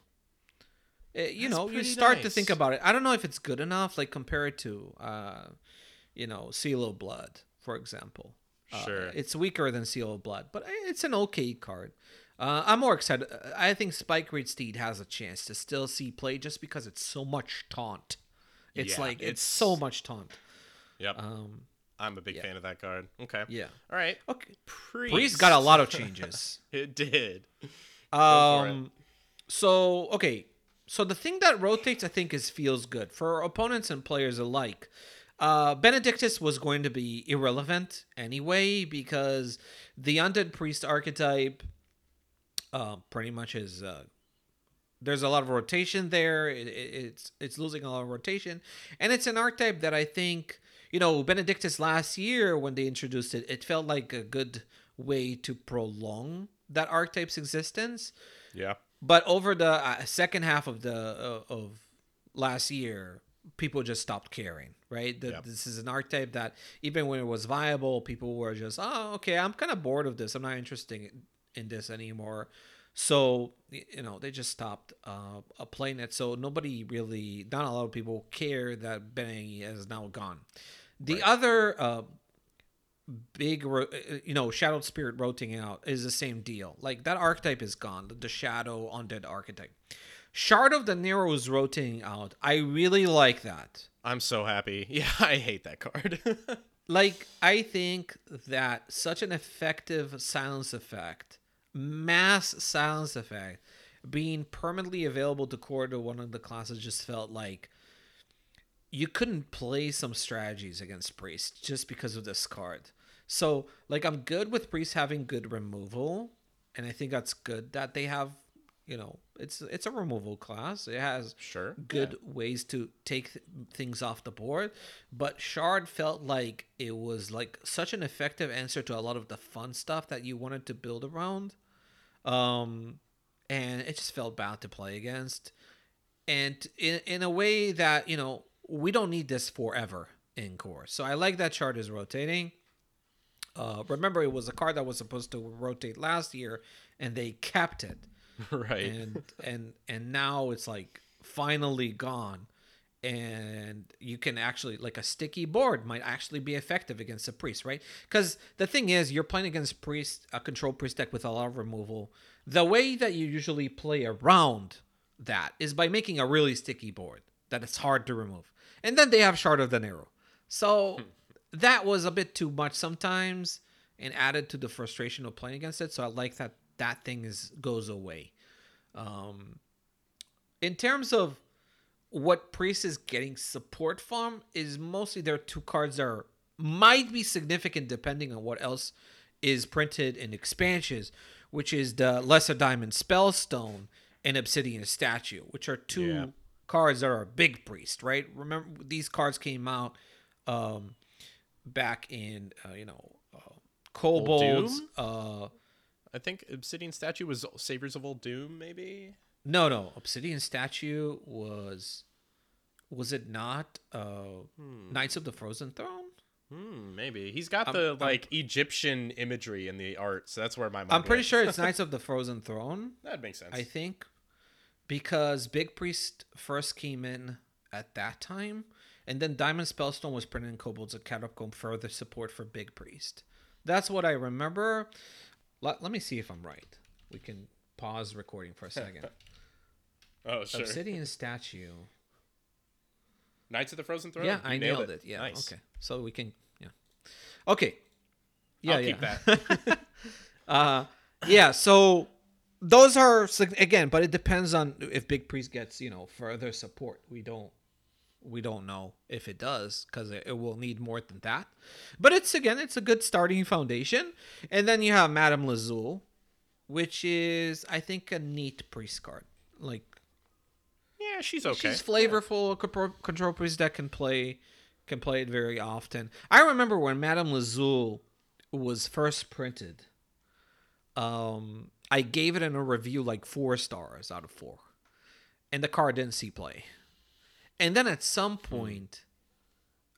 Eh, you That's know, you start to think about it. I don't know if it's good enough, like compare it to, uh, you know, Seal of Blood, for example. Uh, Sure. it's weaker than Seal of Blood, but it's an okay card. Uh, I'm more excited. I think Spikeridged Steed has a chance to still see play just because it's so much taunt. It's Yeah, like it's, it's- so much taunt. Yep, Um, I'm a big yeah. fan of that card. Okay. yeah. All right. Okay. Priest. Priest got a lot of (laughs) changes. it did. for it. Um, so okay, so the thing that rotates, I think, is feels good for opponents and players alike. Uh, Benedictus was going to be irrelevant anyway because the undead priest archetype, uh, pretty much is. Uh, there's a lot of rotation there. It, it, it's it's losing a lot of rotation, and it's an archetype that I think you know Benedictus last year when they introduced it, it felt like a good way to prolong that archetype's existence. Yeah. But over the uh, second half of the uh, of last year, people just stopped caring. Right, The- Yep. this is an archetype that even when it was viable, people were just, oh, okay, I'm kind of bored of this. I'm not interested in, this anymore. So you know, they just stopped uh, playing it. So nobody really, not a lot of people care that Benny is now gone. The Right. other uh, big uh, you know shadowed spirit rotating out is the same deal. Like that archetype is gone the- the shadow undead archetype. Shard of the Naaru is rotating out. I really like that. I'm so happy. (laughs) Yeah, I hate that card. (laughs) like i think that such an effective silence effect mass silence effect being permanently available to core to one of the classes just felt like you couldn't play some strategies against priest just because of this card so like i'm good with priest having good removal and i think that's good that they have you know it's it's a removal class. It has sure. good ways to take th- things off the board but shard felt like it was like such an effective answer to a lot of the fun stuff that you wanted to build around um and it just felt bad to play against. And in, in a way that you know we don't need this forever in core. So i like that chart is rotating uh remember it was a card that was supposed to rotate last year and they kept it. (laughs) Right. and and and now it's like finally gone. And you can actually like a sticky board might actually be effective against a priest right? Because the thing is you're playing against priest a control priest deck with a lot of removal. The way that you usually play around that is by making a really sticky board that it's hard to remove. And then they have Shard of the Naaru. so that was a bit too much sometimes and added to the frustration of playing against it. So i like that that thing is goes away. Um in terms of what priest is getting support from is mostly their two cards that are might be significant depending on what else is printed in expansions which is the lesser diamond spellstone and obsidian statue which are two Yeah. cards that are a big priest right? Remember these cards came out um back in uh, you know uh, kobolds uh I think Obsidian Statue was Saviors of Uldum, maybe? No, no. Obsidian statue was was it not uh Knights of the Frozen Throne? Hmm, maybe. He's got I'm- the I'm- like Egyptian imagery in the art, so that's where my mind I'm pretty went. sure it's (laughs) Knights of the Frozen Throne, That makes sense. I think. Because Big Priest first came in at that time, and then Diamond Spellstone was printed in Kobolds Catacomb further support for Big Priest. That's what I remember. Let, let me see if I'm right. We can pause recording for a (laughs) second. oh, sure. Obsidian statue. Knights of the Frozen Throne? Yeah, I nailed it. Yeah. Nice. Okay. So we can. Yeah. Okay. Yeah. I'll yeah. that. (laughs) Uh, yeah. So those are again, but it depends on if Big Priest gets you know further support. We don't. We don't know if it does because it, will need more than that. But it's again, it's a good starting foundation. And then you have Madame Lazul, which is I think a neat priest card. Like yeah, Yeah, she's okay. She's flavorful. Control, control priest deck can play can play it very often. I remember when Madame Lazul was first printed. Um, I gave it in a review like four stars out of four, and the card didn't see play. And then at some point,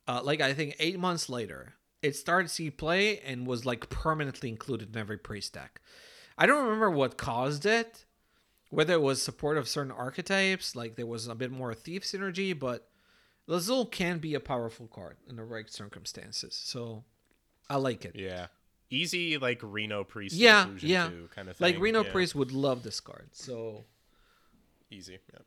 uh, like I think eight months later, it started to see play and was like permanently included in every priest deck. I don't remember what caused it, whether it was support of certain archetypes, like there was a bit more thief synergy, but Lazul can be a powerful card in the right circumstances. So I like it. Yeah. Easy like Reno Priest. Yeah, inclusion yeah. too, kind of thing. Like Reno yeah. Priest would love this card. So Easy. Yeah.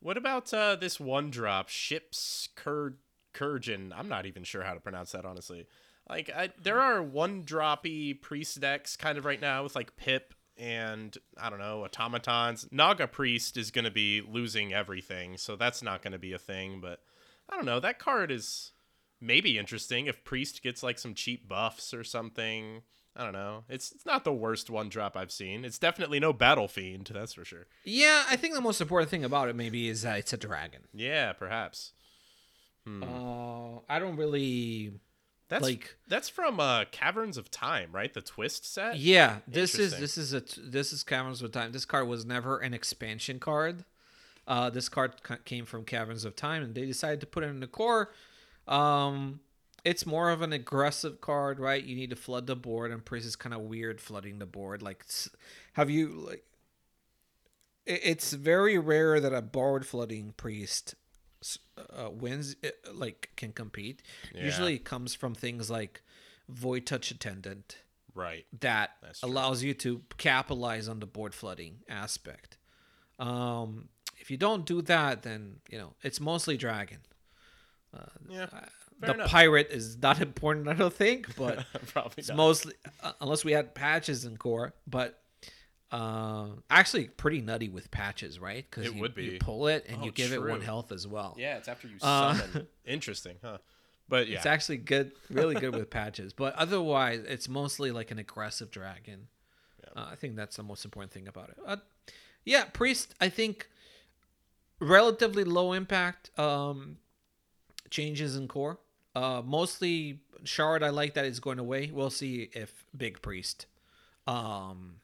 What about uh, this one drop ships Kur Kurgan? I'm not even sure how to pronounce that honestly. Like I, there are one droppy priest decks kind of right now with like Pip and I don't know automatons. Naga Priest is going to be losing everything, so that's not going to be a thing. But I don't know. That card is maybe interesting if Priest gets like some cheap buffs or something. I don't know. It's it's not the worst one drop I've seen. It's definitely no Battle Fiend, that's for sure. yeah, I think the most important thing about it maybe is that it's a dragon. Yeah, perhaps. Uh, I don't really That's like. that's from uh Caverns of Time, right? The twist set. Yeah, this is this is a this is Caverns of Time. This card was never an expansion card. Uh, this card came from Caverns of Time, and they decided to put it in the core. Um, it's more of an aggressive card, right? You need to flood the board, and Priest is kind of weird flooding the board. Like, have you like? It's very rare that a board flooding priest uh, wins, uh, like can compete. Yeah. Usually, it comes from things like Void Touch Attendant Right. that allows you to capitalize on the board flooding aspect. Um, if you don't do that, then you know it's mostly dragon. Yeah. the Fair enough. pirate is not (laughs) important, I don't think, (laughs) but Probably it's not. mostly uh, unless we had patches in core. But uh, actually, pretty nutty with patches, right? Because It you, would be. you pull it and Oh, you give it one true. health as well. yeah, it's after you Uh, summon. (laughs) Interesting, huh? But yeah. It's actually good, really good with patches. But otherwise, it's mostly like an aggressive dragon. Uh, I think that's the most important thing about it. Uh, yeah, priest. I think relatively low impact um, changes in core. Uh, mostly shard. I like that is going away. We'll see if big priest, um,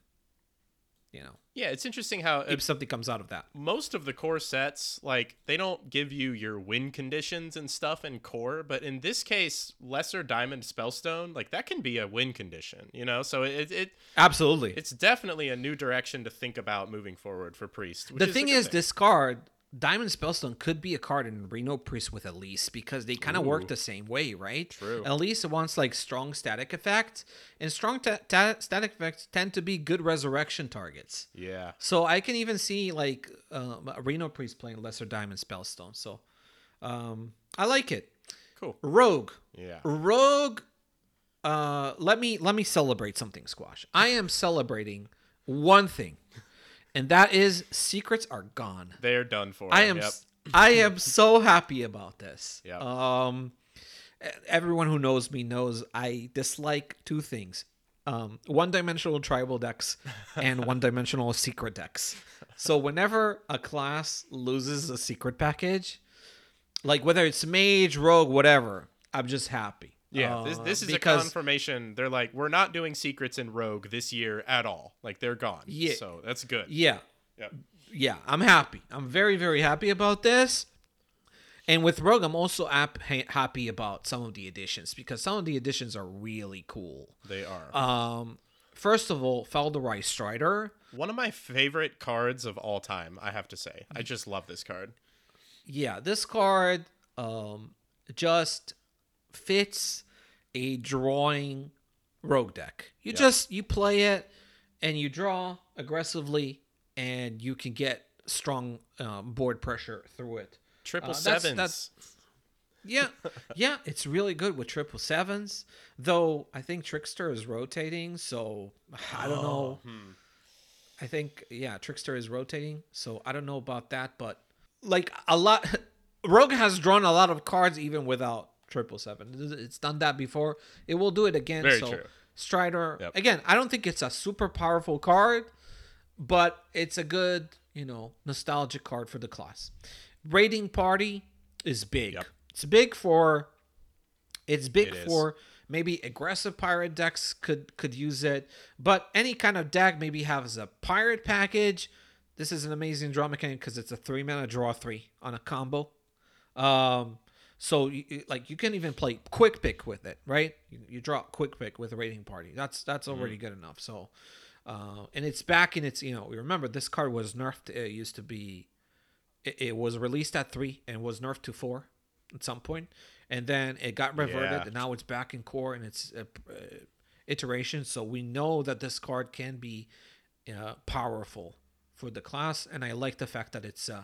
you know, yeah, it's interesting how uh, if something comes out of that. most of the core sets like they don't give you your win conditions and stuff in core but in this case lesser diamond spellstone like that can be a win condition you know so it, it Absolutely. it's definitely a new direction to think about moving forward for priest which the a thing is, this card, Diamond Spellstone, could be a card in Reno Priest with Elise because they kind of work the same way, right? True. Elise wants like strong static effects, and strong ta- ta- static effects tend to be good resurrection targets. yeah So I can even see like a Reno Priest playing Lesser Diamond Spellstone. So um, I like it. cool Rogue. yeah Rogue. Uh, let me let me celebrate something, Squash. I am celebrating one thing, and that is secrets are gone. they're done for I am yep. I am so happy about this. Yep. Um, everyone who knows me knows I dislike two things: um, one-dimensional tribal decks (laughs) and one-dimensional secret decks. So whenever a class loses a secret package, like whether it's mage, rogue, whatever, I'm just happy. Yeah this, Uh, this is a confirmation they're like we're not doing secrets in rogue this year at all like they're gone Yeah. so that's good yeah, Yep. yeah, I'm happy. I'm very, very happy about this. And with Rogue, I'm also ap- happy about some of the additions because some of the additions are really cool. they are Um, first of all, Fal'dorei Strider. One of my favorite cards of all time, I have to say. I just love this card. Yeah, this card um, just fits a drawing Rogue deck. You just you play it and you draw aggressively, and you can get strong um, board pressure through it. Triple Uh, sevens. that's- Yeah, (laughs) yeah, it's really good with triple sevens. Though I think Trickster is rotating, so I don't know. I think yeah, Trickster is rotating, so I don't know about that. But like a lot, (laughs) Rogue has drawn a lot of cards even without triple seven. It's done that before. It will do it again. Very so true. Strider Yep. again. I don't think it's a super powerful card, but it's a good you know, nostalgic card for the class. Raiding Party is big. Yep. It's big for it's big It is. for maybe aggressive pirate decks could could use it, but any kind of deck maybe has a pirate package. This is an amazing draw mechanic because it's a three mana draw three on a combo. Um, so you, like you can even play quick pick with it, right? You, you draw quick pick with a raiding party. That's that's already good enough. So, uh, and it's back in its you know remember this card was nerfed. It used to be, it, it was released at three and was nerfed to four at some point, and then it got reverted, Yeah. and now it's back in core and it's uh, uh, iteration. So we know that this card can be uh, powerful for the class, and I like the fact that it's uh,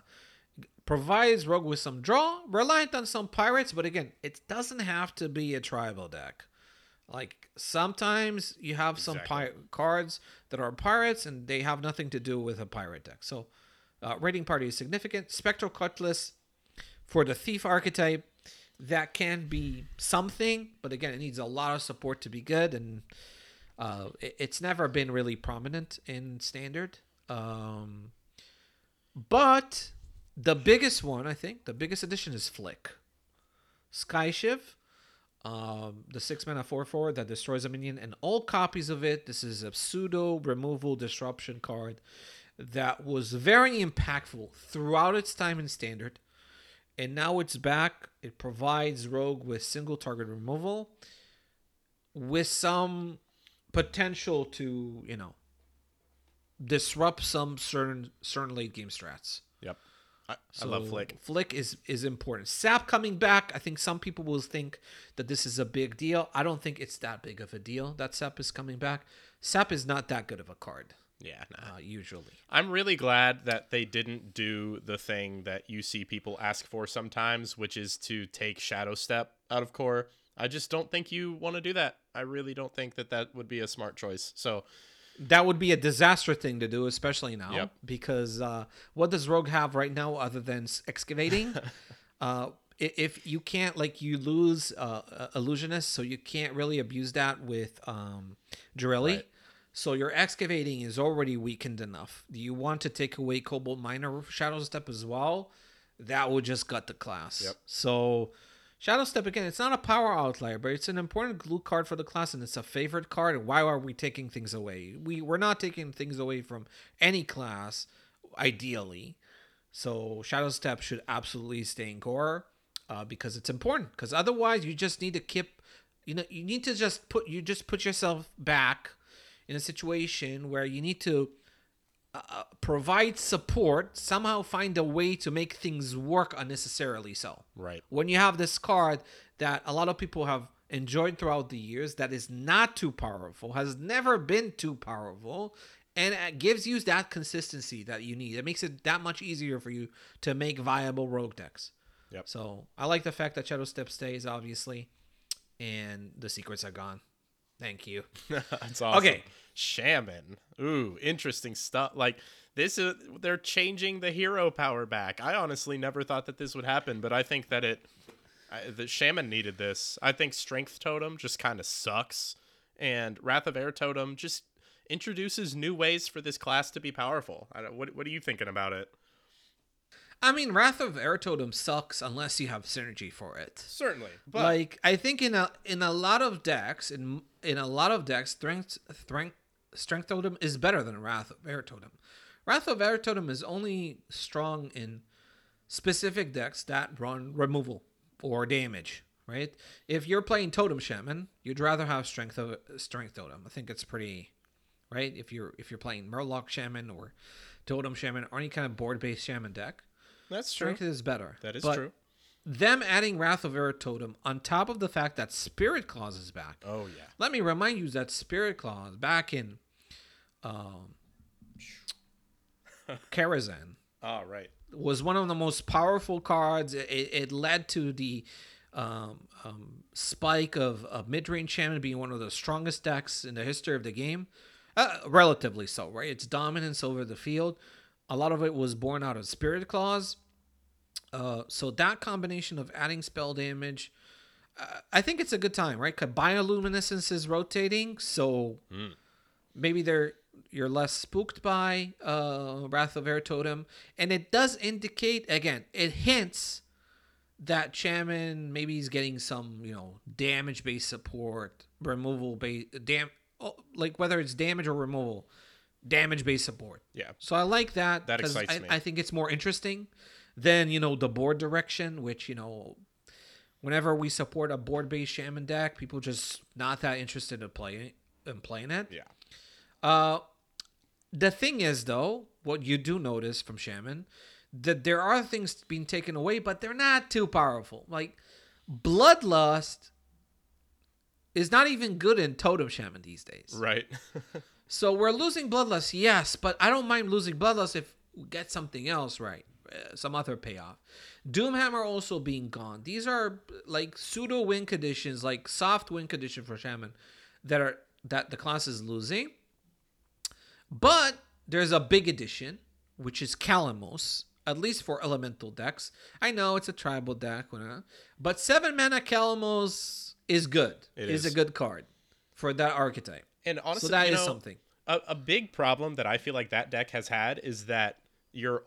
provides Rogue with some draw, reliant on some pirates, but again, it doesn't have to be a tribal deck. Like sometimes you have some pi- cards that are pirates and they have nothing to do with a pirate deck. So, uh, raiding party is significant. Spectral Cutlass for the thief archetype that can be something, but again, it needs a lot of support to be good, and uh, it- it's never been really prominent in standard. Um, but the biggest one, I think, the biggest addition is Flik. Sky Shiv, um, the six mana four four that destroys a minion, and all copies of it. This is a pseudo removal disruption card that was very impactful throughout its time in standard, and now it's back. It provides Rogue with single target removal, with some potential to you know disrupt some certain certain late game strats. I, I love Flik. Flik is is important. Sap coming back. I think some people will think that this is a big deal. I don't think it's that big of a deal that Sap is coming back. Sap is not that good of a card Yeah, nah. uh, usually. I'm really glad that they didn't do the thing that you see people ask for sometimes, which is to take Shadow Step out of core. I just don't think you want to do that. I really don't think that that would be a smart choice. So, That would be a disaster thing to do, especially now, Yep. because uh, what does Rogue have right now other than excavating? (laughs) uh, if you can't, like, you lose uh, uh, illusionist, so you can't really abuse that with um, Jirelli. Right. So your excavating is already weakened enough. Do you want to take away Kobold Miner Shadow Step as well? That would just gut the class. Yep. So Shadow Step again, it's not a power outlier, but it's an important glue card for the class, and it's a favorite card. And why are we taking things away? We we're not taking things away from any class, ideally. So Shadow Step should absolutely stay in core, uh, because it's important. Because otherwise, you just need to keep, you know, you need to just put you just put yourself back in a situation where you need to uh, provide support, somehow find a way to make things work unnecessarily so. right. When you have this card that a lot of people have enjoyed throughout the years, that is not too powerful, has never been too powerful, and it gives you that consistency that you need. It makes it that much easier for you to make viable rogue decks. Yep. So I like the fact that Shadow Step stays, obviously, and the secrets are gone. Thank you. (laughs) That's awesome. Okay. Shaman. Ooh, interesting stuff. Like this is they're changing the hero power back. I honestly never thought that this would happen, but I think that it I, the shaman needed this. I think strength totem just kind of sucks and wrath of air totem just introduces new ways for this class to be powerful. I don't, what what are you thinking about it? I mean, Wrath of Air Totem sucks unless you have synergy for it. Certainly. But like I think in a in a lot of decks in in a lot of decks strength strength strength totem is better than Wrath of Air Totem. Wrath of Air Totem is only strong in specific decks that run removal or damage, right? If you're playing Totem Shaman, you'd rather have strength of strength totem. I think it's pretty right if you're if you're playing Murloc Shaman or Totem Shaman or any kind of board-based Shaman deck. that's true. Strength is better. That is But true. Them adding Wrath of Air Totem on top of the fact that Spirit Claws is back. Oh yeah. Let me remind you that Spirit Claws back in um, (laughs) Karazhan Oh right. was one of the most powerful cards. It, it led to the um, um, spike of, of mid range shaman being one of the strongest decks in the history of the game. Uh, relatively so, right? Its dominance over the field. A lot of it was born out of Spirit Claws. Uh, so that combination of adding spell damage, uh, I think it's a good time, right? Because bioluminescence is rotating, so maybe they're you're less spooked by uh, Wrath of Air Totem, and it does indicate again. It hints that Shaman maybe he's getting some you know damage based support, removal based dam, oh, like whether it's damage or removal, damage based support. Yeah. So I like that. That excites I, me. I think it's more interesting than you know the board direction, which you know. Whenever we support a board-based shaman deck, people just not that interested in playing in playing it. Yeah. Uh, the thing is, though, what you do notice from Shaman, that there are things being taken away, but they're not too powerful. Like Bloodlust is not even good in Totem Shaman these days. Right. (laughs) So we're losing Bloodlust, yes, but I don't mind losing Bloodlust if we get something else right, Uh, some other payoff. Doomhammer also being gone. These are like pseudo win conditions, like soft win condition for Shaman, that are that the class is losing. But there's a big addition, which is Kalimos, at least for elemental decks. I know it's a tribal deck, but seven mana Kalimos is good. It is is. a good card for that archetype. And honestly, so that is know, something. A, a big problem that I feel like that deck has had is that you're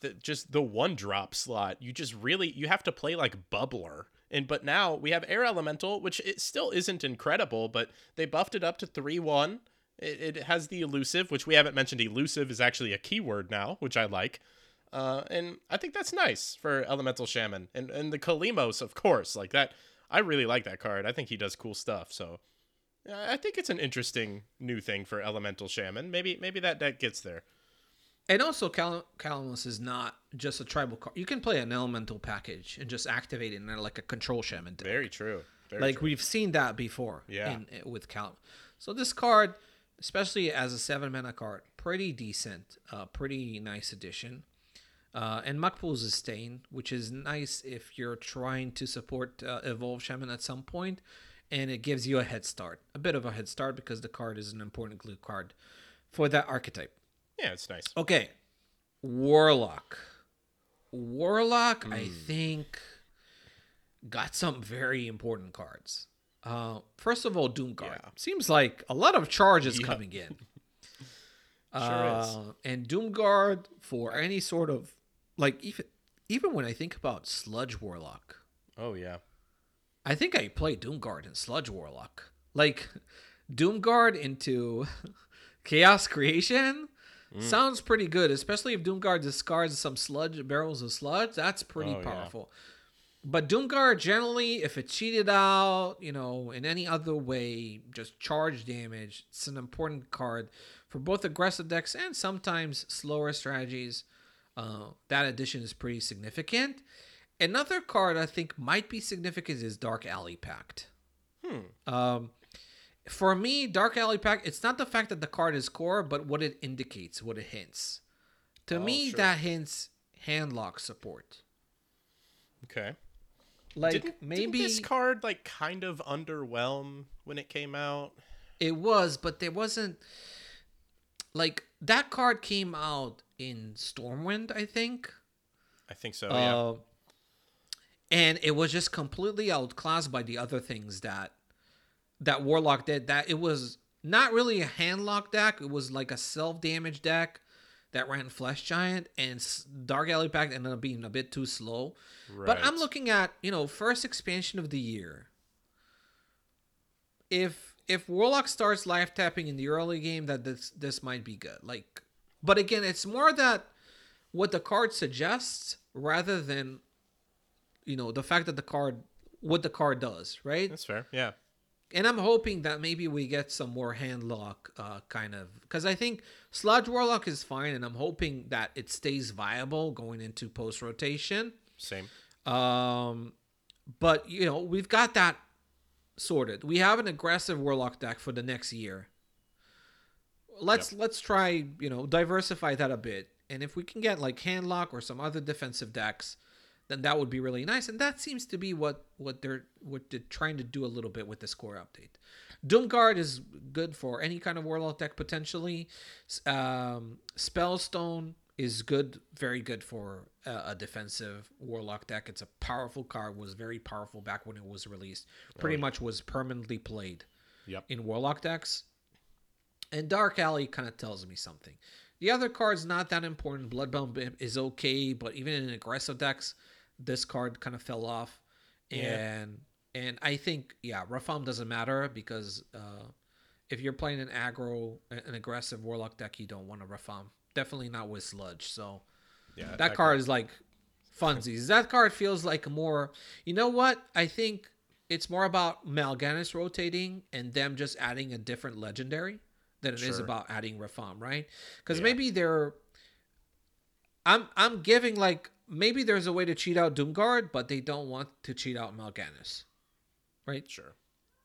the, just the one drop slot. You just really you have to play like bubbler. And but now we have air elemental, which it still isn't incredible, but they buffed it up to three one. It, it has the elusive, which we haven't mentioned. Elusive is actually a keyword now, which I like. Uh, and I think that's nice for Elemental Shaman and and the Kalimos, of course, like that. I really like that card. I think he does cool stuff. So I think it's an interesting new thing for Elemental Shaman. Maybe maybe that deck gets there. And also, Cal- Kalimos is not just a tribal card. You can play an elemental package and just activate it in like a control shaman deck. Very true. Very like true. we've seen that before. Yeah. In, eh, with Cal. So this card, especially as a seven mana card, pretty decent. Uh, pretty nice addition. Uh, and Mukpools is staying, which is nice if you're trying to support uh, Evolve Shaman at some point, and it gives you a head start, a bit of a head start because the card is an important glue card for that archetype. Yeah, it's nice. Okay. Warlock. Warlock, I Hmm. think, got some very important cards. Uh, first of all, Doomguard. Yeah. Seems like a lot of charges Yep. coming in. (laughs) Sure uh, And Doomguard for any sort of like even even when I think about Sludge Warlock, Oh yeah. I think I play Doomguard and Sludge Warlock. Like Doomguard into (laughs) Chaos Creation Mm. sounds pretty good, especially if Doomguard discards some sludge barrels of sludge. That's pretty Oh, yeah. powerful. But Doomguard generally, if it's cheated out, you know, in any other way, just charge damage. It's an important card for both aggressive decks and sometimes slower strategies. Uh, that addition is pretty significant. Another card I think might be significant is Dark Alley Pact. Hmm. Um, for me, Dark Alley Pact, it's not the fact that the card is core, but what it indicates, what it hints. To Oh, me, sure. that hints handlock support. Okay. Like didn't, maybe didn't this card like kind of underwhelm when it came out? it was, but there wasn't like that card came out in Stormwind, I think. I think so. yeah. Uh, and it was just completely outclassed by the other things that that Warlock did. That it was not really a handlock deck. It was like a self damage deck that ran Flesh Giant, and Dark Alley Pact ended up being a bit too slow. But I'm looking at you know first expansion of the year. If if Warlock starts life tapping in the early game, that this this might be good. Like, but again, it's more that what the card suggests rather than you know the fact that the card what the card does, right? That's fair. Yeah. And I'm hoping that maybe we get some more handlock uh, kind of because I think Sludge Warlock is fine, and I'm hoping that it stays viable going into post rotation. Same. Um, but you know we've got that sorted. We have an aggressive Warlock deck for the next year. Let's let's try you know diversify that a bit, and if we can get like Handlock or some other defensive decks, then that would be really nice. And that seems to be what what they're what they're trying to do a little bit with this core update. Doomguard is good for any kind of Warlock deck potentially. Um, Spellstone is good, very good for a, a defensive Warlock deck. It's a powerful card. Was very powerful back when it was released. Pretty much was permanently played Yep. in Warlock decks. And Dark Alley kind of tells me something. The other card's not that important. Bloodbound is okay, but even in aggressive decks, this card kind of fell off. Yeah. And and I think yeah, Rafaam doesn't matter because uh, if you're playing an aggro, an aggressive warlock deck, you don't want a Rafaam. Definitely not with Sludge. So Yeah, that card is like (laughs) funsies. That card feels like more. You know what? I think it's more about Mal'Ganis rotating and them just adding a different legendary than it is Sure. about adding Rafaam, right? Because Yeah. maybe they're. I'm I'm giving like maybe there's a way to cheat out Doomguard, but they don't want to cheat out Mal'Ganis, right? Sure.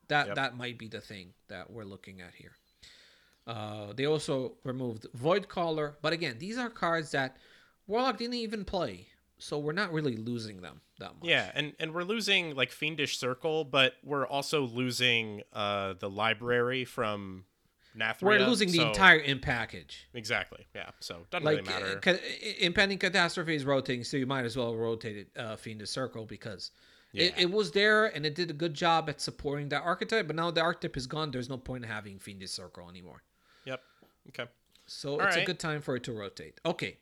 That Yep. that might be the thing that we're looking at here. Uh, they also removed Voidcaller, but again, these are cards that Warlock didn't even play, so we're not really losing them that much. Yeah, and and we're losing like Fiendish Circle, but we're also losing uh the library from Nathria. we're losing the so- entire in package. Exactly. Yeah. So doesn't Like really matter. ca- impending catastrophe is rotating, so you might as well rotate it uh, Fiendish Circle because it, Yeah. it was there and it did a good job at supporting that archetype. But now the archetype is gone. There's no point in having Fiendish Circle anymore. Yep. Okay. So All it's a good time for it to rotate. Okay.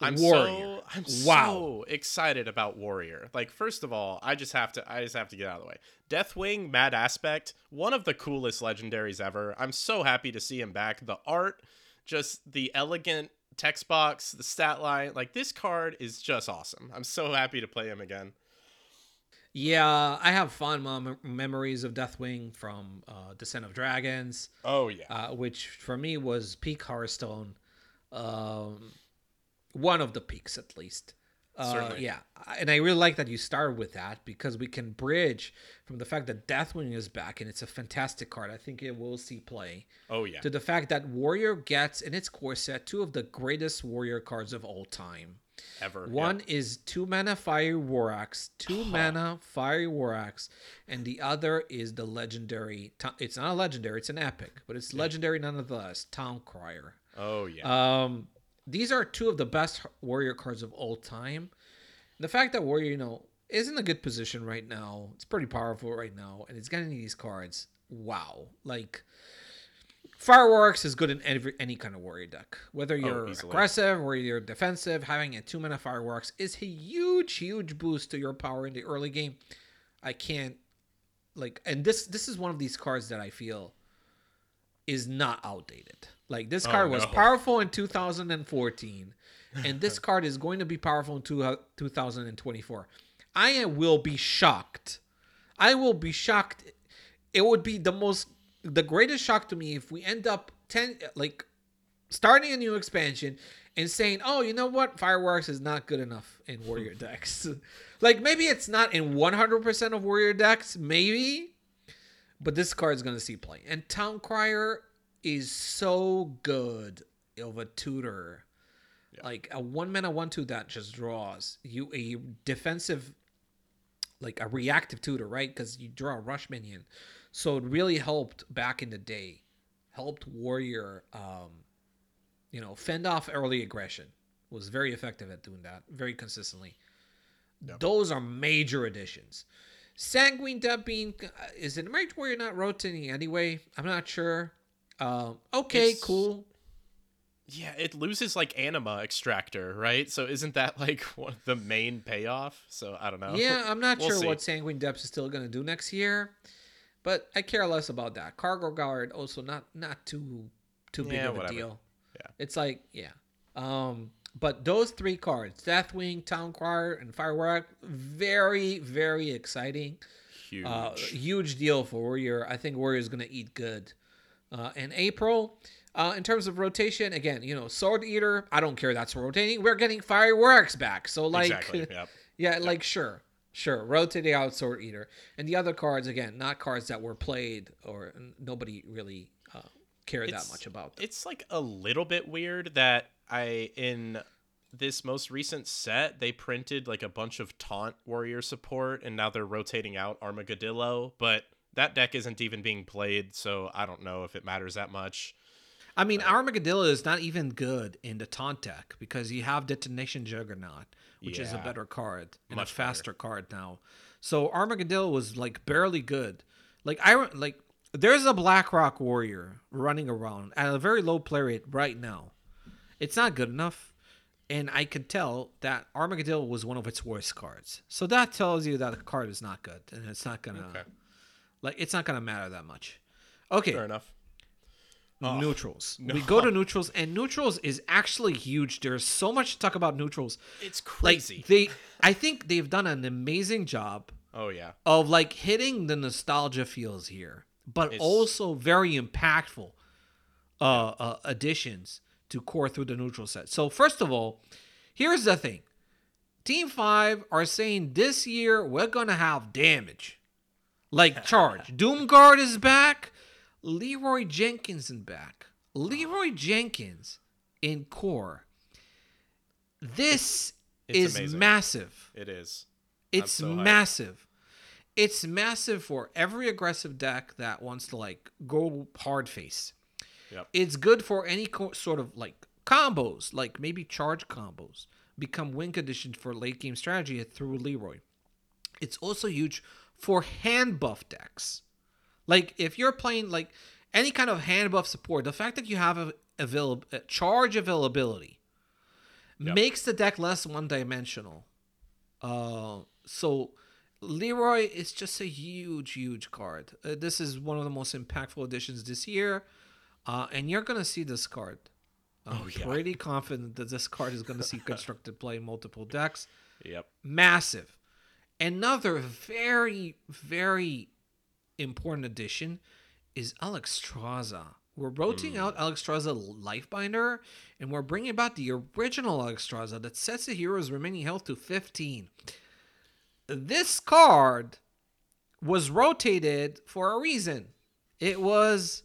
I'm Warrior. so I'm Wow. so excited about Warrior. Like first of all, I just have to I just have to get out of the way. Deathwing, Mad Aspect, one of the coolest legendaries ever. I'm so happy to see him back. The art, just the elegant text box, the stat line, like this card is just awesome. I'm so happy to play him again. Yeah, I have fond mem- memories of Deathwing from uh, Descent of Dragons, Oh yeah. uh, which for me was peak Hearthstone. Um, one of the peaks, at least. Uh, yeah, and I really like that you started with that because we can bridge from the fact that Deathwing is back and it's a fantastic card. I think it will see play oh yeah. to the fact that Warrior gets in its core set two of the greatest Warrior cards of all time. Ever. One is two mana Fiery War Axe, two mana Fiery War Axe, and the other is the legendary. It's not a legendary; it's an epic, but it's legendary nonetheless. Town Crier. Oh yeah. Um, these are two of the best warrior cards of all time. The fact that warrior, you know, is in a good position right now. It's pretty powerful right now, and it's getting these cards. Wow, like Fiery War Axe is good in every any kind of warrior deck. Whether oh, you're easily. aggressive or you're defensive, having a two mana Fiery War Axe is a huge, huge boost to your power in the early game. I can't like, and this this is one of these cards that I feel is not outdated. Like this Oh, card was no. powerful in 2014, and this (laughs) card is going to be powerful in two, uh, 2024. I will be shocked. I will be shocked. It would be the most, the greatest shock to me if we end up ten like starting a new expansion and saying, "Oh, you know what? Fiery War Axe is not good enough in (laughs) warrior decks." (laughs) like maybe it's not in 100% of warrior decks, maybe, but this card is going to see play. And Town Crier is so good of a tutor. Like a one mana one two that just draws you a defensive, like a reactive tutor, right? Because you draw a rush minion, so it really helped back in the day. Helped warrior, um, you know, fend off early aggression. Was very effective at doing that, very consistently. Those are major additions. Sanguine being uh, is it Mage Warrior not rotating anyway? I'm not sure. Um, okay, It's- cool. Yeah, it loses like anima extractor, right? So isn't that like (laughs) one of the main payoff? So I don't know. Yeah, I'm not We'll sure see. what Sanguine Depths is still going to do next year, but I care less about that. Cargo Guard also not not too too big Yeah, of a deal. Yeah. It's like yeah. Um, but those three cards, Deathwing, Town Crier, and Fiery War Axe, very very exciting. Huge. Uh, huge deal for Warrior. I think Warrior is going to eat good. Uh, in April, uh, in terms of rotation, again, you know, Sword Eater. I don't care that's rotating. We're getting Fiery War Axe back, so like, exactly. (laughs) Yep. yeah, like sure, sure, rotating out Sword Eater, and the other cards again, not cards that were played or nobody really uh, cared It's- that much about. Them. It's like a little bit weird that I in this most recent set they printed like a bunch of taunt warrior support and now they're rotating out Armagadillo, but that deck isn't even being played, so I don't know if it matters that much. I mean, Armagadillo is not even good in the taunt deck because you have Detonation Juggernaut, which is a better card and Much a better. faster card now. So Armagadillo was like barely good. Like I like there's a BlackRock warrior running around at a very low play rate right now. It's not good enough, and I could tell that Armageddon was one of its worst cards. So that tells you that the card is not good, and it's not gonna Okay. Like it's not gonna matter that much. Okay, Fair enough. Oh, neutrals. (laughs) We go to neutrals, and neutrals is actually huge. There's so much to talk about neutrals. It's Like crazy. they, I think they've done an amazing job oh yeah. of like hitting the nostalgia feels here, but It's- also very impactful uh, uh, additions to core through the neutral set. So first of all, here's the thing: Team Five are saying this year we're gonna have damage, like (laughs) charge. Doomguard is back. Leroy Jenkins is back. Leroy Jenkins in core. This It's is amazing. massive. It is. It's so hyped. massive. It's massive for every aggressive deck that wants to like go hard face. Yep. It's good for any co- sort of like combos, like maybe charge combos, become win conditions for late game strategy through Leroy. It's also huge for hand buff decks. Like if you're playing like any kind of hand buff support, the fact that you have a, avail- uh, charge availability Yep. makes the deck less one dimensional. Uh, so Leroy is just a huge, huge card. Uh, this is one of the most impactful additions this year, uh, and you're gonna see this card. I'm Oh, yeah. pretty confident that this card is gonna see (laughs) constructed play in multiple decks. Yep. Massive. Another very, very important addition is Alexstrasza. We're rotating out Alexstrasza Lifebinder, and we're bringing back the original Alexstrasza that sets the hero's remaining health to 15. This card was rotated for a reason. It was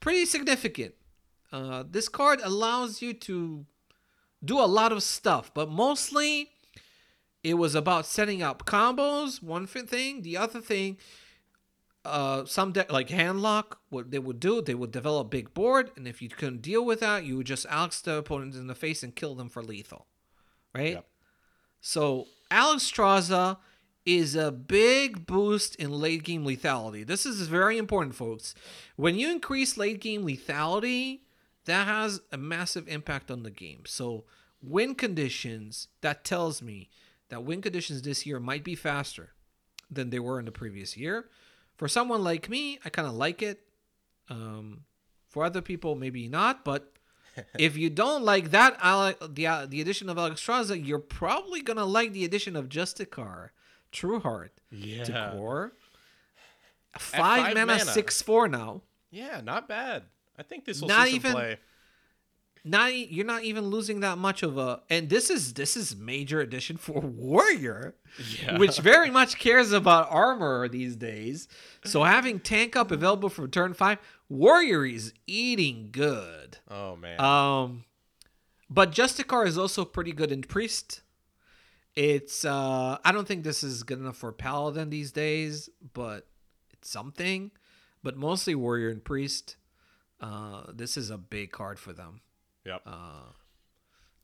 pretty significant. Uh, this card allows you to do a lot of stuff, but mostly it was about setting up combos. One thing, the other thing, uh, some de- like handlock. What they would do, they would develop big board, and if you couldn't deal with that, you would just Alex the opponent in the face and kill them for lethal, right? Yep. So Alexstrasza is a big boost in late game lethality. This is very important, folks. When you increase late game lethality, that has a massive impact on the game. So win conditions, that tells me that win conditions this year might be faster than they were in the previous year. For someone like me, I kind of like it. Um, for other people, maybe not. But (laughs) if you don't like that, the uh, the addition of Alexstrasza, you're probably gonna like the addition of Justicar, Trueheart to core. Five, five mana, mana. six four now. Yeah, not bad. I think this will Not see some even- play. Not you're not even losing that much of a. And this is this is major addition for (laughs) Warrior. Yeah. which very much cares about armor these days. So having tank up available for turn five, Warrior is eating good. Oh man. Um, but Justicar is also pretty good in Priest. It's uh, I don't think this is good enough for Paladin these days, but it's something. But mostly Warrior and Priest. Uh, this is a big card for them. Yep. Uh,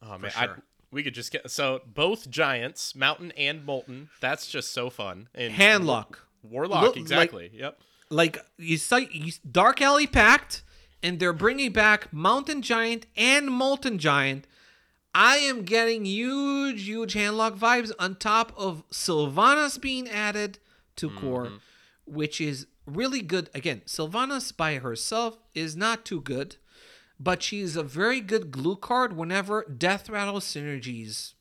oh man. I, we could just get so both giants, Mountain and Molten. That's just so fun. And Handlock. Warlock, Look, like- exactly. yep. like you cite you, Dark Alley Pact, and they're bringing back Mountain Giant and Molten Giant. I am getting huge, huge handlock vibes on top of Sylvanas being added to core, which is really good. Again, Sylvanas by herself is not too good, but she's a very good glue card whenever Deathrattle synergies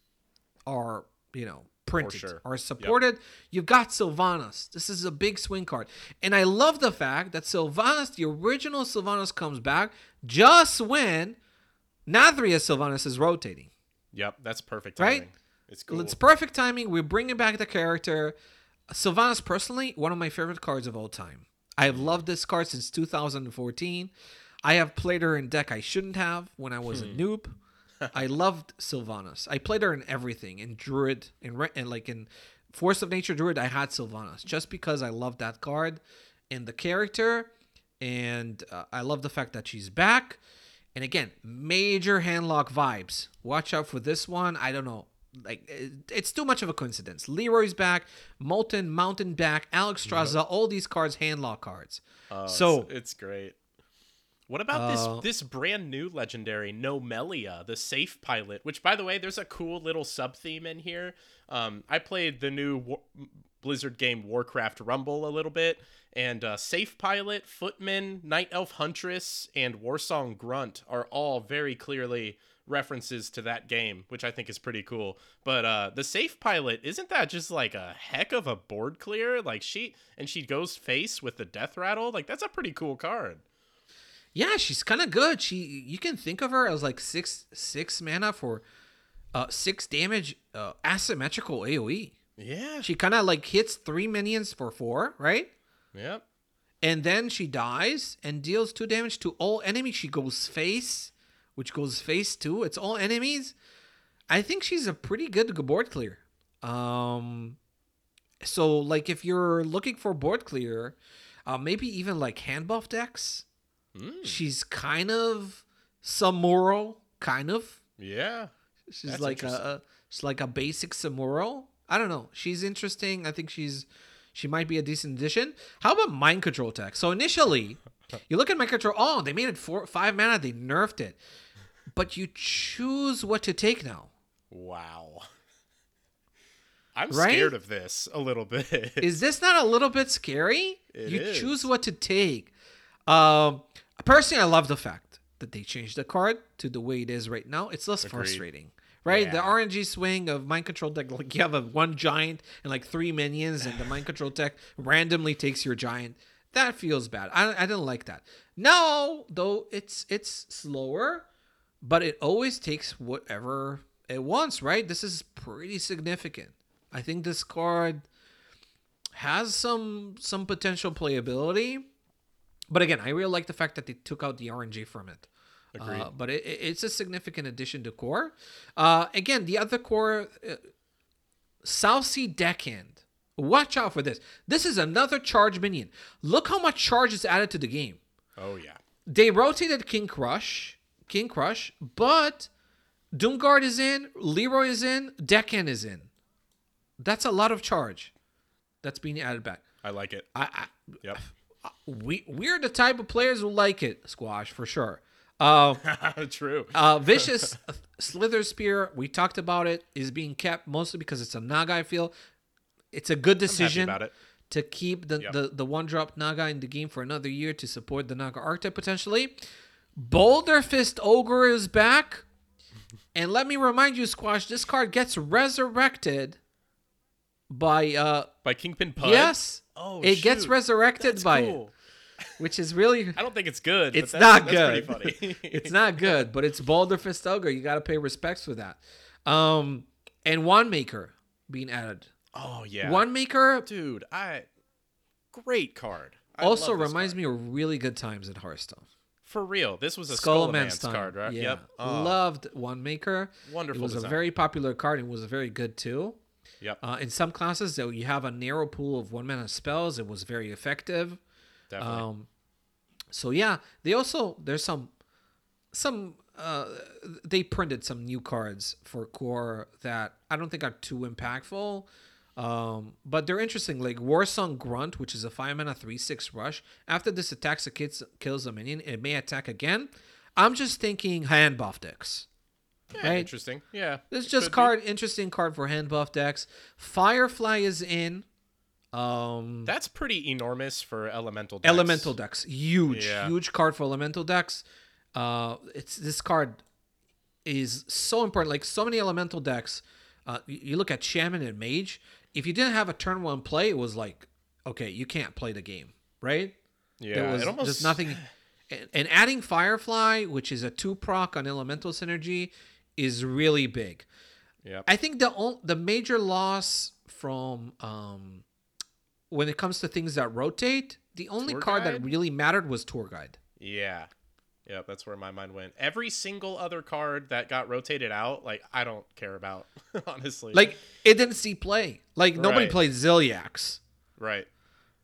are, you know, printed sure. are supported. You've got Sylvanas. This is a big swing card. And I love the fact that Sylvanas, the original Sylvanas, comes back just when Nathria Sylvanas is rotating. Yep. That's perfect. Right? It's cool. It's perfect timing. We're bringing back the character. Sylvanas, personally, one of my favorite cards of all time. I have loved this card since 2014. I have played her in deck I shouldn't have when I was a noob. (laughs) I loved Sylvanas. I played her in everything in Druid and like in Force of Nature Druid. I had Sylvanas just because I loved that card and the character, and uh, I love the fact that she's back. And again, major handlock vibes. Watch out for this one. I don't know. like it- it's too much of a coincidence. Leroy's back, Molten, Mountain back, Alexstrasza, all these cards handlock cards. Oh, so it's, it's great. What about Uh, this this brand new legendary Gnomelia, the safe pilot? Which, by the way, there's a cool little sub theme in here. Um, I played the new War- Blizzard game Warcraft Rumble a little bit, and uh, safe pilot, footman, night elf huntress, and warsong grunt are all very clearly references to that game, which I think is pretty cool. But uh, the safe pilot isn't that just like a heck of a board clear? Like she and she goes face with the deathrattle. Like that's a pretty cool card. Yeah, she's kind of good. She you can think of her as like six six mana for uh six damage uh, asymmetrical AOE. Yeah. She kind of like hits three minions for four, right? Yep. And then she dies and deals two damage to all enemies. She goes face, which goes face too. It's all enemies. I think she's a pretty good board clear. Um, so like if you're looking for board clear, uh, maybe even like hand buff decks. Mm, She's kind of Samuro, kind of. yeah. She's That's like a, she's like a basic Samuro. I don't know. She's interesting. I think she's she might be a decent addition. How about mind control tech? So initially, (laughs) you look at mind control. Oh, they made it four five mana. They nerfed it, but you choose what to take now. Wow. I'm Right? scared of this a little bit. Is this not a little bit scary? It you is. choose what to take. Um, personally, I love the fact that they changed the card to the way it is right now. It's less Agreed. frustrating, right? The Yeah. RNG swing of mind control deck, like you have a one giant and like three minions, and the mind control deck randomly takes your giant. That feels bad. I, I didn't like that. Now, though, it's it's slower, but it always takes whatever it wants, right? This is pretty significant. I think this card has some some potential playability. But again, I really like the fact that they took out the RNG from it. Agreed. Uh, but it, it- it's a significant addition to core. Uh, again, the other core, uh, Southsea Deckhand. Watch out for this. This is another charge minion. Look how much charge is added to the game. oh yeah. They rotated King Krush, King Krush, but Doomguard is in, Leroy is in, Deckhand is in. That's a lot of charge that's being added back. I like it. I, I Yep. We we're the type of players who like it, squash for sure. Uh, (laughs) True. uh, vicious slither spear. We talked about it. Is being kept mostly because it's a naga. I feel it's a good decision about it. to keep the, Yep. the the one drop naga in the game for another year to support the naga archetype potentially. Boulderfist Ogre is back, and let me remind you, squash. This card gets resurrected by uh By Kingpin Pud. yes. Oh, it gets resurrected That's by it which is really I don't think it's good. it's but that's, not that's good. Pretty funny. (laughs) it's not good, but it's Boulderfist Ogre. You got to pay respects for that. Um, and Wandmaker being added. Oh yeah. Wandmaker dude. I great card. I also reminds card. me of really good times at Hearthstone. for real. This was a Skull Skull Man's card, right? Yeah. Yep. Oh, Loved Wandmaker. Wonderful It was a very popular card and was very good too. Yep. Uh, in some classes, though, you have a narrow pool of one mana spells. It was very effective. Definitely. Um, so yeah, they also there's some some uh they printed some new cards for core that I don't think are too impactful. Um, but they're interesting, like Warsong Grunt, which is a five mana three six rush. After this attacks a kid kills a minion, it may attack again. I'm just thinking hand buff decks. Yeah, right. Interesting. Yeah. This is just could be. card interesting card for hand buff decks. Firefly is in. Um That's pretty enormous for elemental decks. elemental decks huge Yeah. huge card for elemental decks uh it's this card is so important like so many elemental decks uh you, you look at shaman and mage if you didn't have a turn one play it was like okay you can't play the game right Yeah. there was it almost just nothing and adding firefly which is a two proc on elemental synergy is really big Yep. I think the the major loss from um when it comes to things that rotate, the only Tour card that really mattered was tour guide. Yeah. Yeah, that's where my mind went. Every single other card that got rotated out, like I don't care about, (laughs) honestly. Like it didn't see play. Like nobody Right. played Zilliax, right.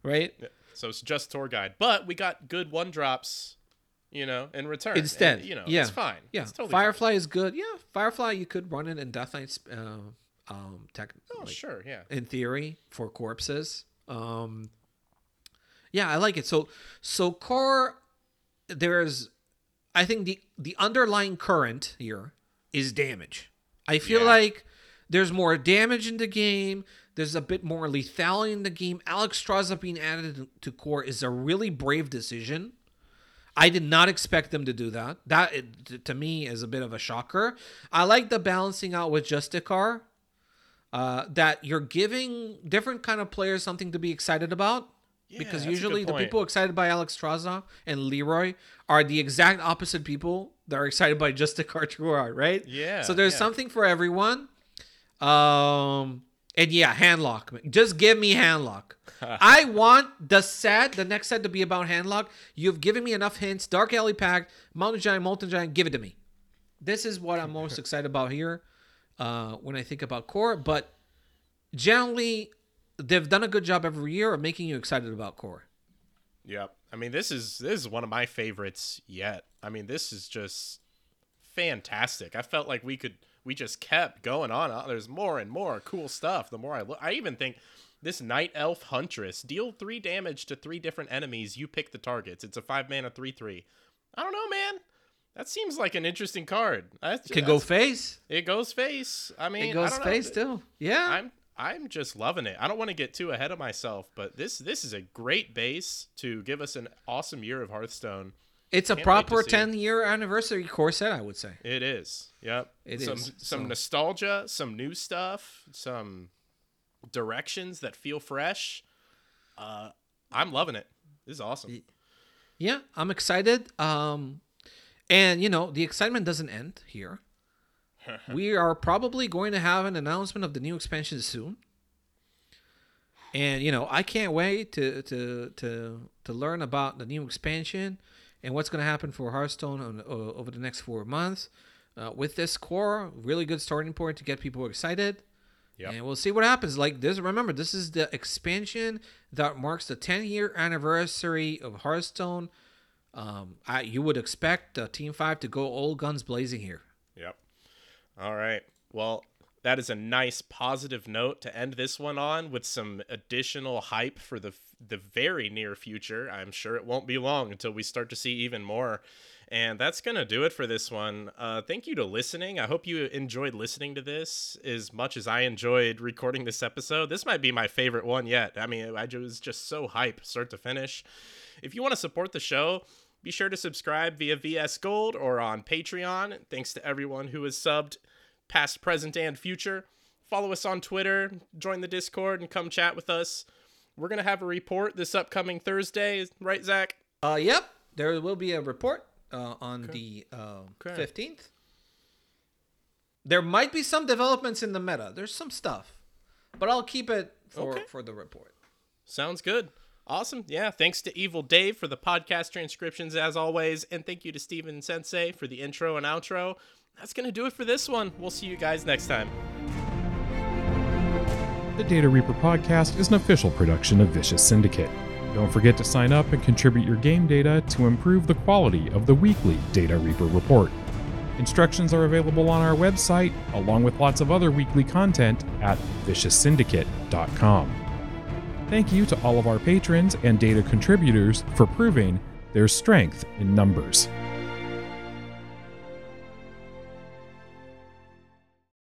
right? So it's just tour guide. But we got good one drops, you know, in return. Instead, And, you know, yeah, it's fine. Yeah, It's totally Firefly is good. Yeah, Firefly you could run it in Death Knight's uh, um tech. Oh, like, sure, yeah. in theory for corpses. Um, yeah, I like it. So so core, there's, I think the the underlying current here is damage. I feel Yeah. like there's more damage in the game. There's a bit more lethality in the game. Alexstrasza being added to core is a really brave decision. I did not expect them to do that. That to me is a bit of a shocker. I like the balancing out with Justicar uh, that you're giving different kind of players something to be excited about. Yeah, because usually the people excited by Alexstrasza and Leroy are the exact opposite people that are excited by Justicar Trueheart, right? Yeah, So there's yeah. something for everyone. Um, and yeah, handlock. Just give me handlock. (laughs) I want the set, the next set to be about handlock. You've given me enough hints. Dark Alley Pact, Mountain Giant, Molten Giant, give it to me. This is what I'm most (laughs) excited about here uh, when I think about core. But generally, they've done a good job every year of making you excited about core. Yep. I mean, this is this is one of my favorites yet. I mean, this is just fantastic. I felt like we could we just kept going on. Uh, There's more and more cool stuff. The more I look, I even think this night elf huntress deal three damage to three different enemies. You pick the targets. It's a five mana three three. I don't know, man. That seems like an interesting card. That's, Can go face. It goes face. I mean, It I goes face too. Yeah. I'm I'm just loving it. I don't want to get too ahead of myself, but this this is a great base to give us an awesome year of Hearthstone. It's a Can't wait to proper see. 10 year anniversary Core set, I would say. It is. Yep. It some, is, Some so- nostalgia, some new stuff, some directions that feel fresh. Uh, I'm loving it. This is awesome. Yeah, I'm excited. Um, and you know, the excitement doesn't end here. (laughs) we are probably going to have an announcement of the new expansion soon. And you know, I can't wait to to to to learn about the new expansion and what's going to happen for Hearthstone on, uh, over the next four months. Uh, with this core, really good starting point to get people excited. Yep. And we'll see what happens. Like this, remember, this is the expansion that marks the 10 year anniversary of Hearthstone. Um, I, you would expect uh, Team Five to go all guns blazing here. Yep. All right. Well, that is a nice positive note to end this one on with some additional hype for the the very near future. I'm sure it won't be long until we start to see even more. And that's going to do it for this one. Uh, thank you to listening. I hope you enjoyed listening to this as much as I enjoyed recording this episode. This might be my favorite one yet. I mean, I was just so hype, start to finish. If you want to support the show, be sure to subscribe via VS Gold or on Patreon. Thanks to everyone who has subbed, past, present, and future. Follow us on Twitter, join the Discord, and come chat with us. We're going to have a report this upcoming Thursday, right, Zach? Uh, yep, there will be a report uh, on the uh, Okay. 15th. There might be some developments in the meta. There's some stuff, but I'll keep it for Okay. for the report. Sounds good. Awesome. Yeah. Thanks to Evil Dave for the podcast transcriptions, as always. And thank you to Steven Sensei for the intro and outro. That's going to do it for this one. We'll see you guys next time. The Data Reaper podcast is an official production of Vicious Syndicate. Don't forget to sign up and contribute your game data to improve the quality of the weekly Data Reaper report. Instructions are available on our website, along with lots of other weekly content at vicioussyndicate.com. Thank you to all of our patrons and data contributors for proving there's strength in numbers.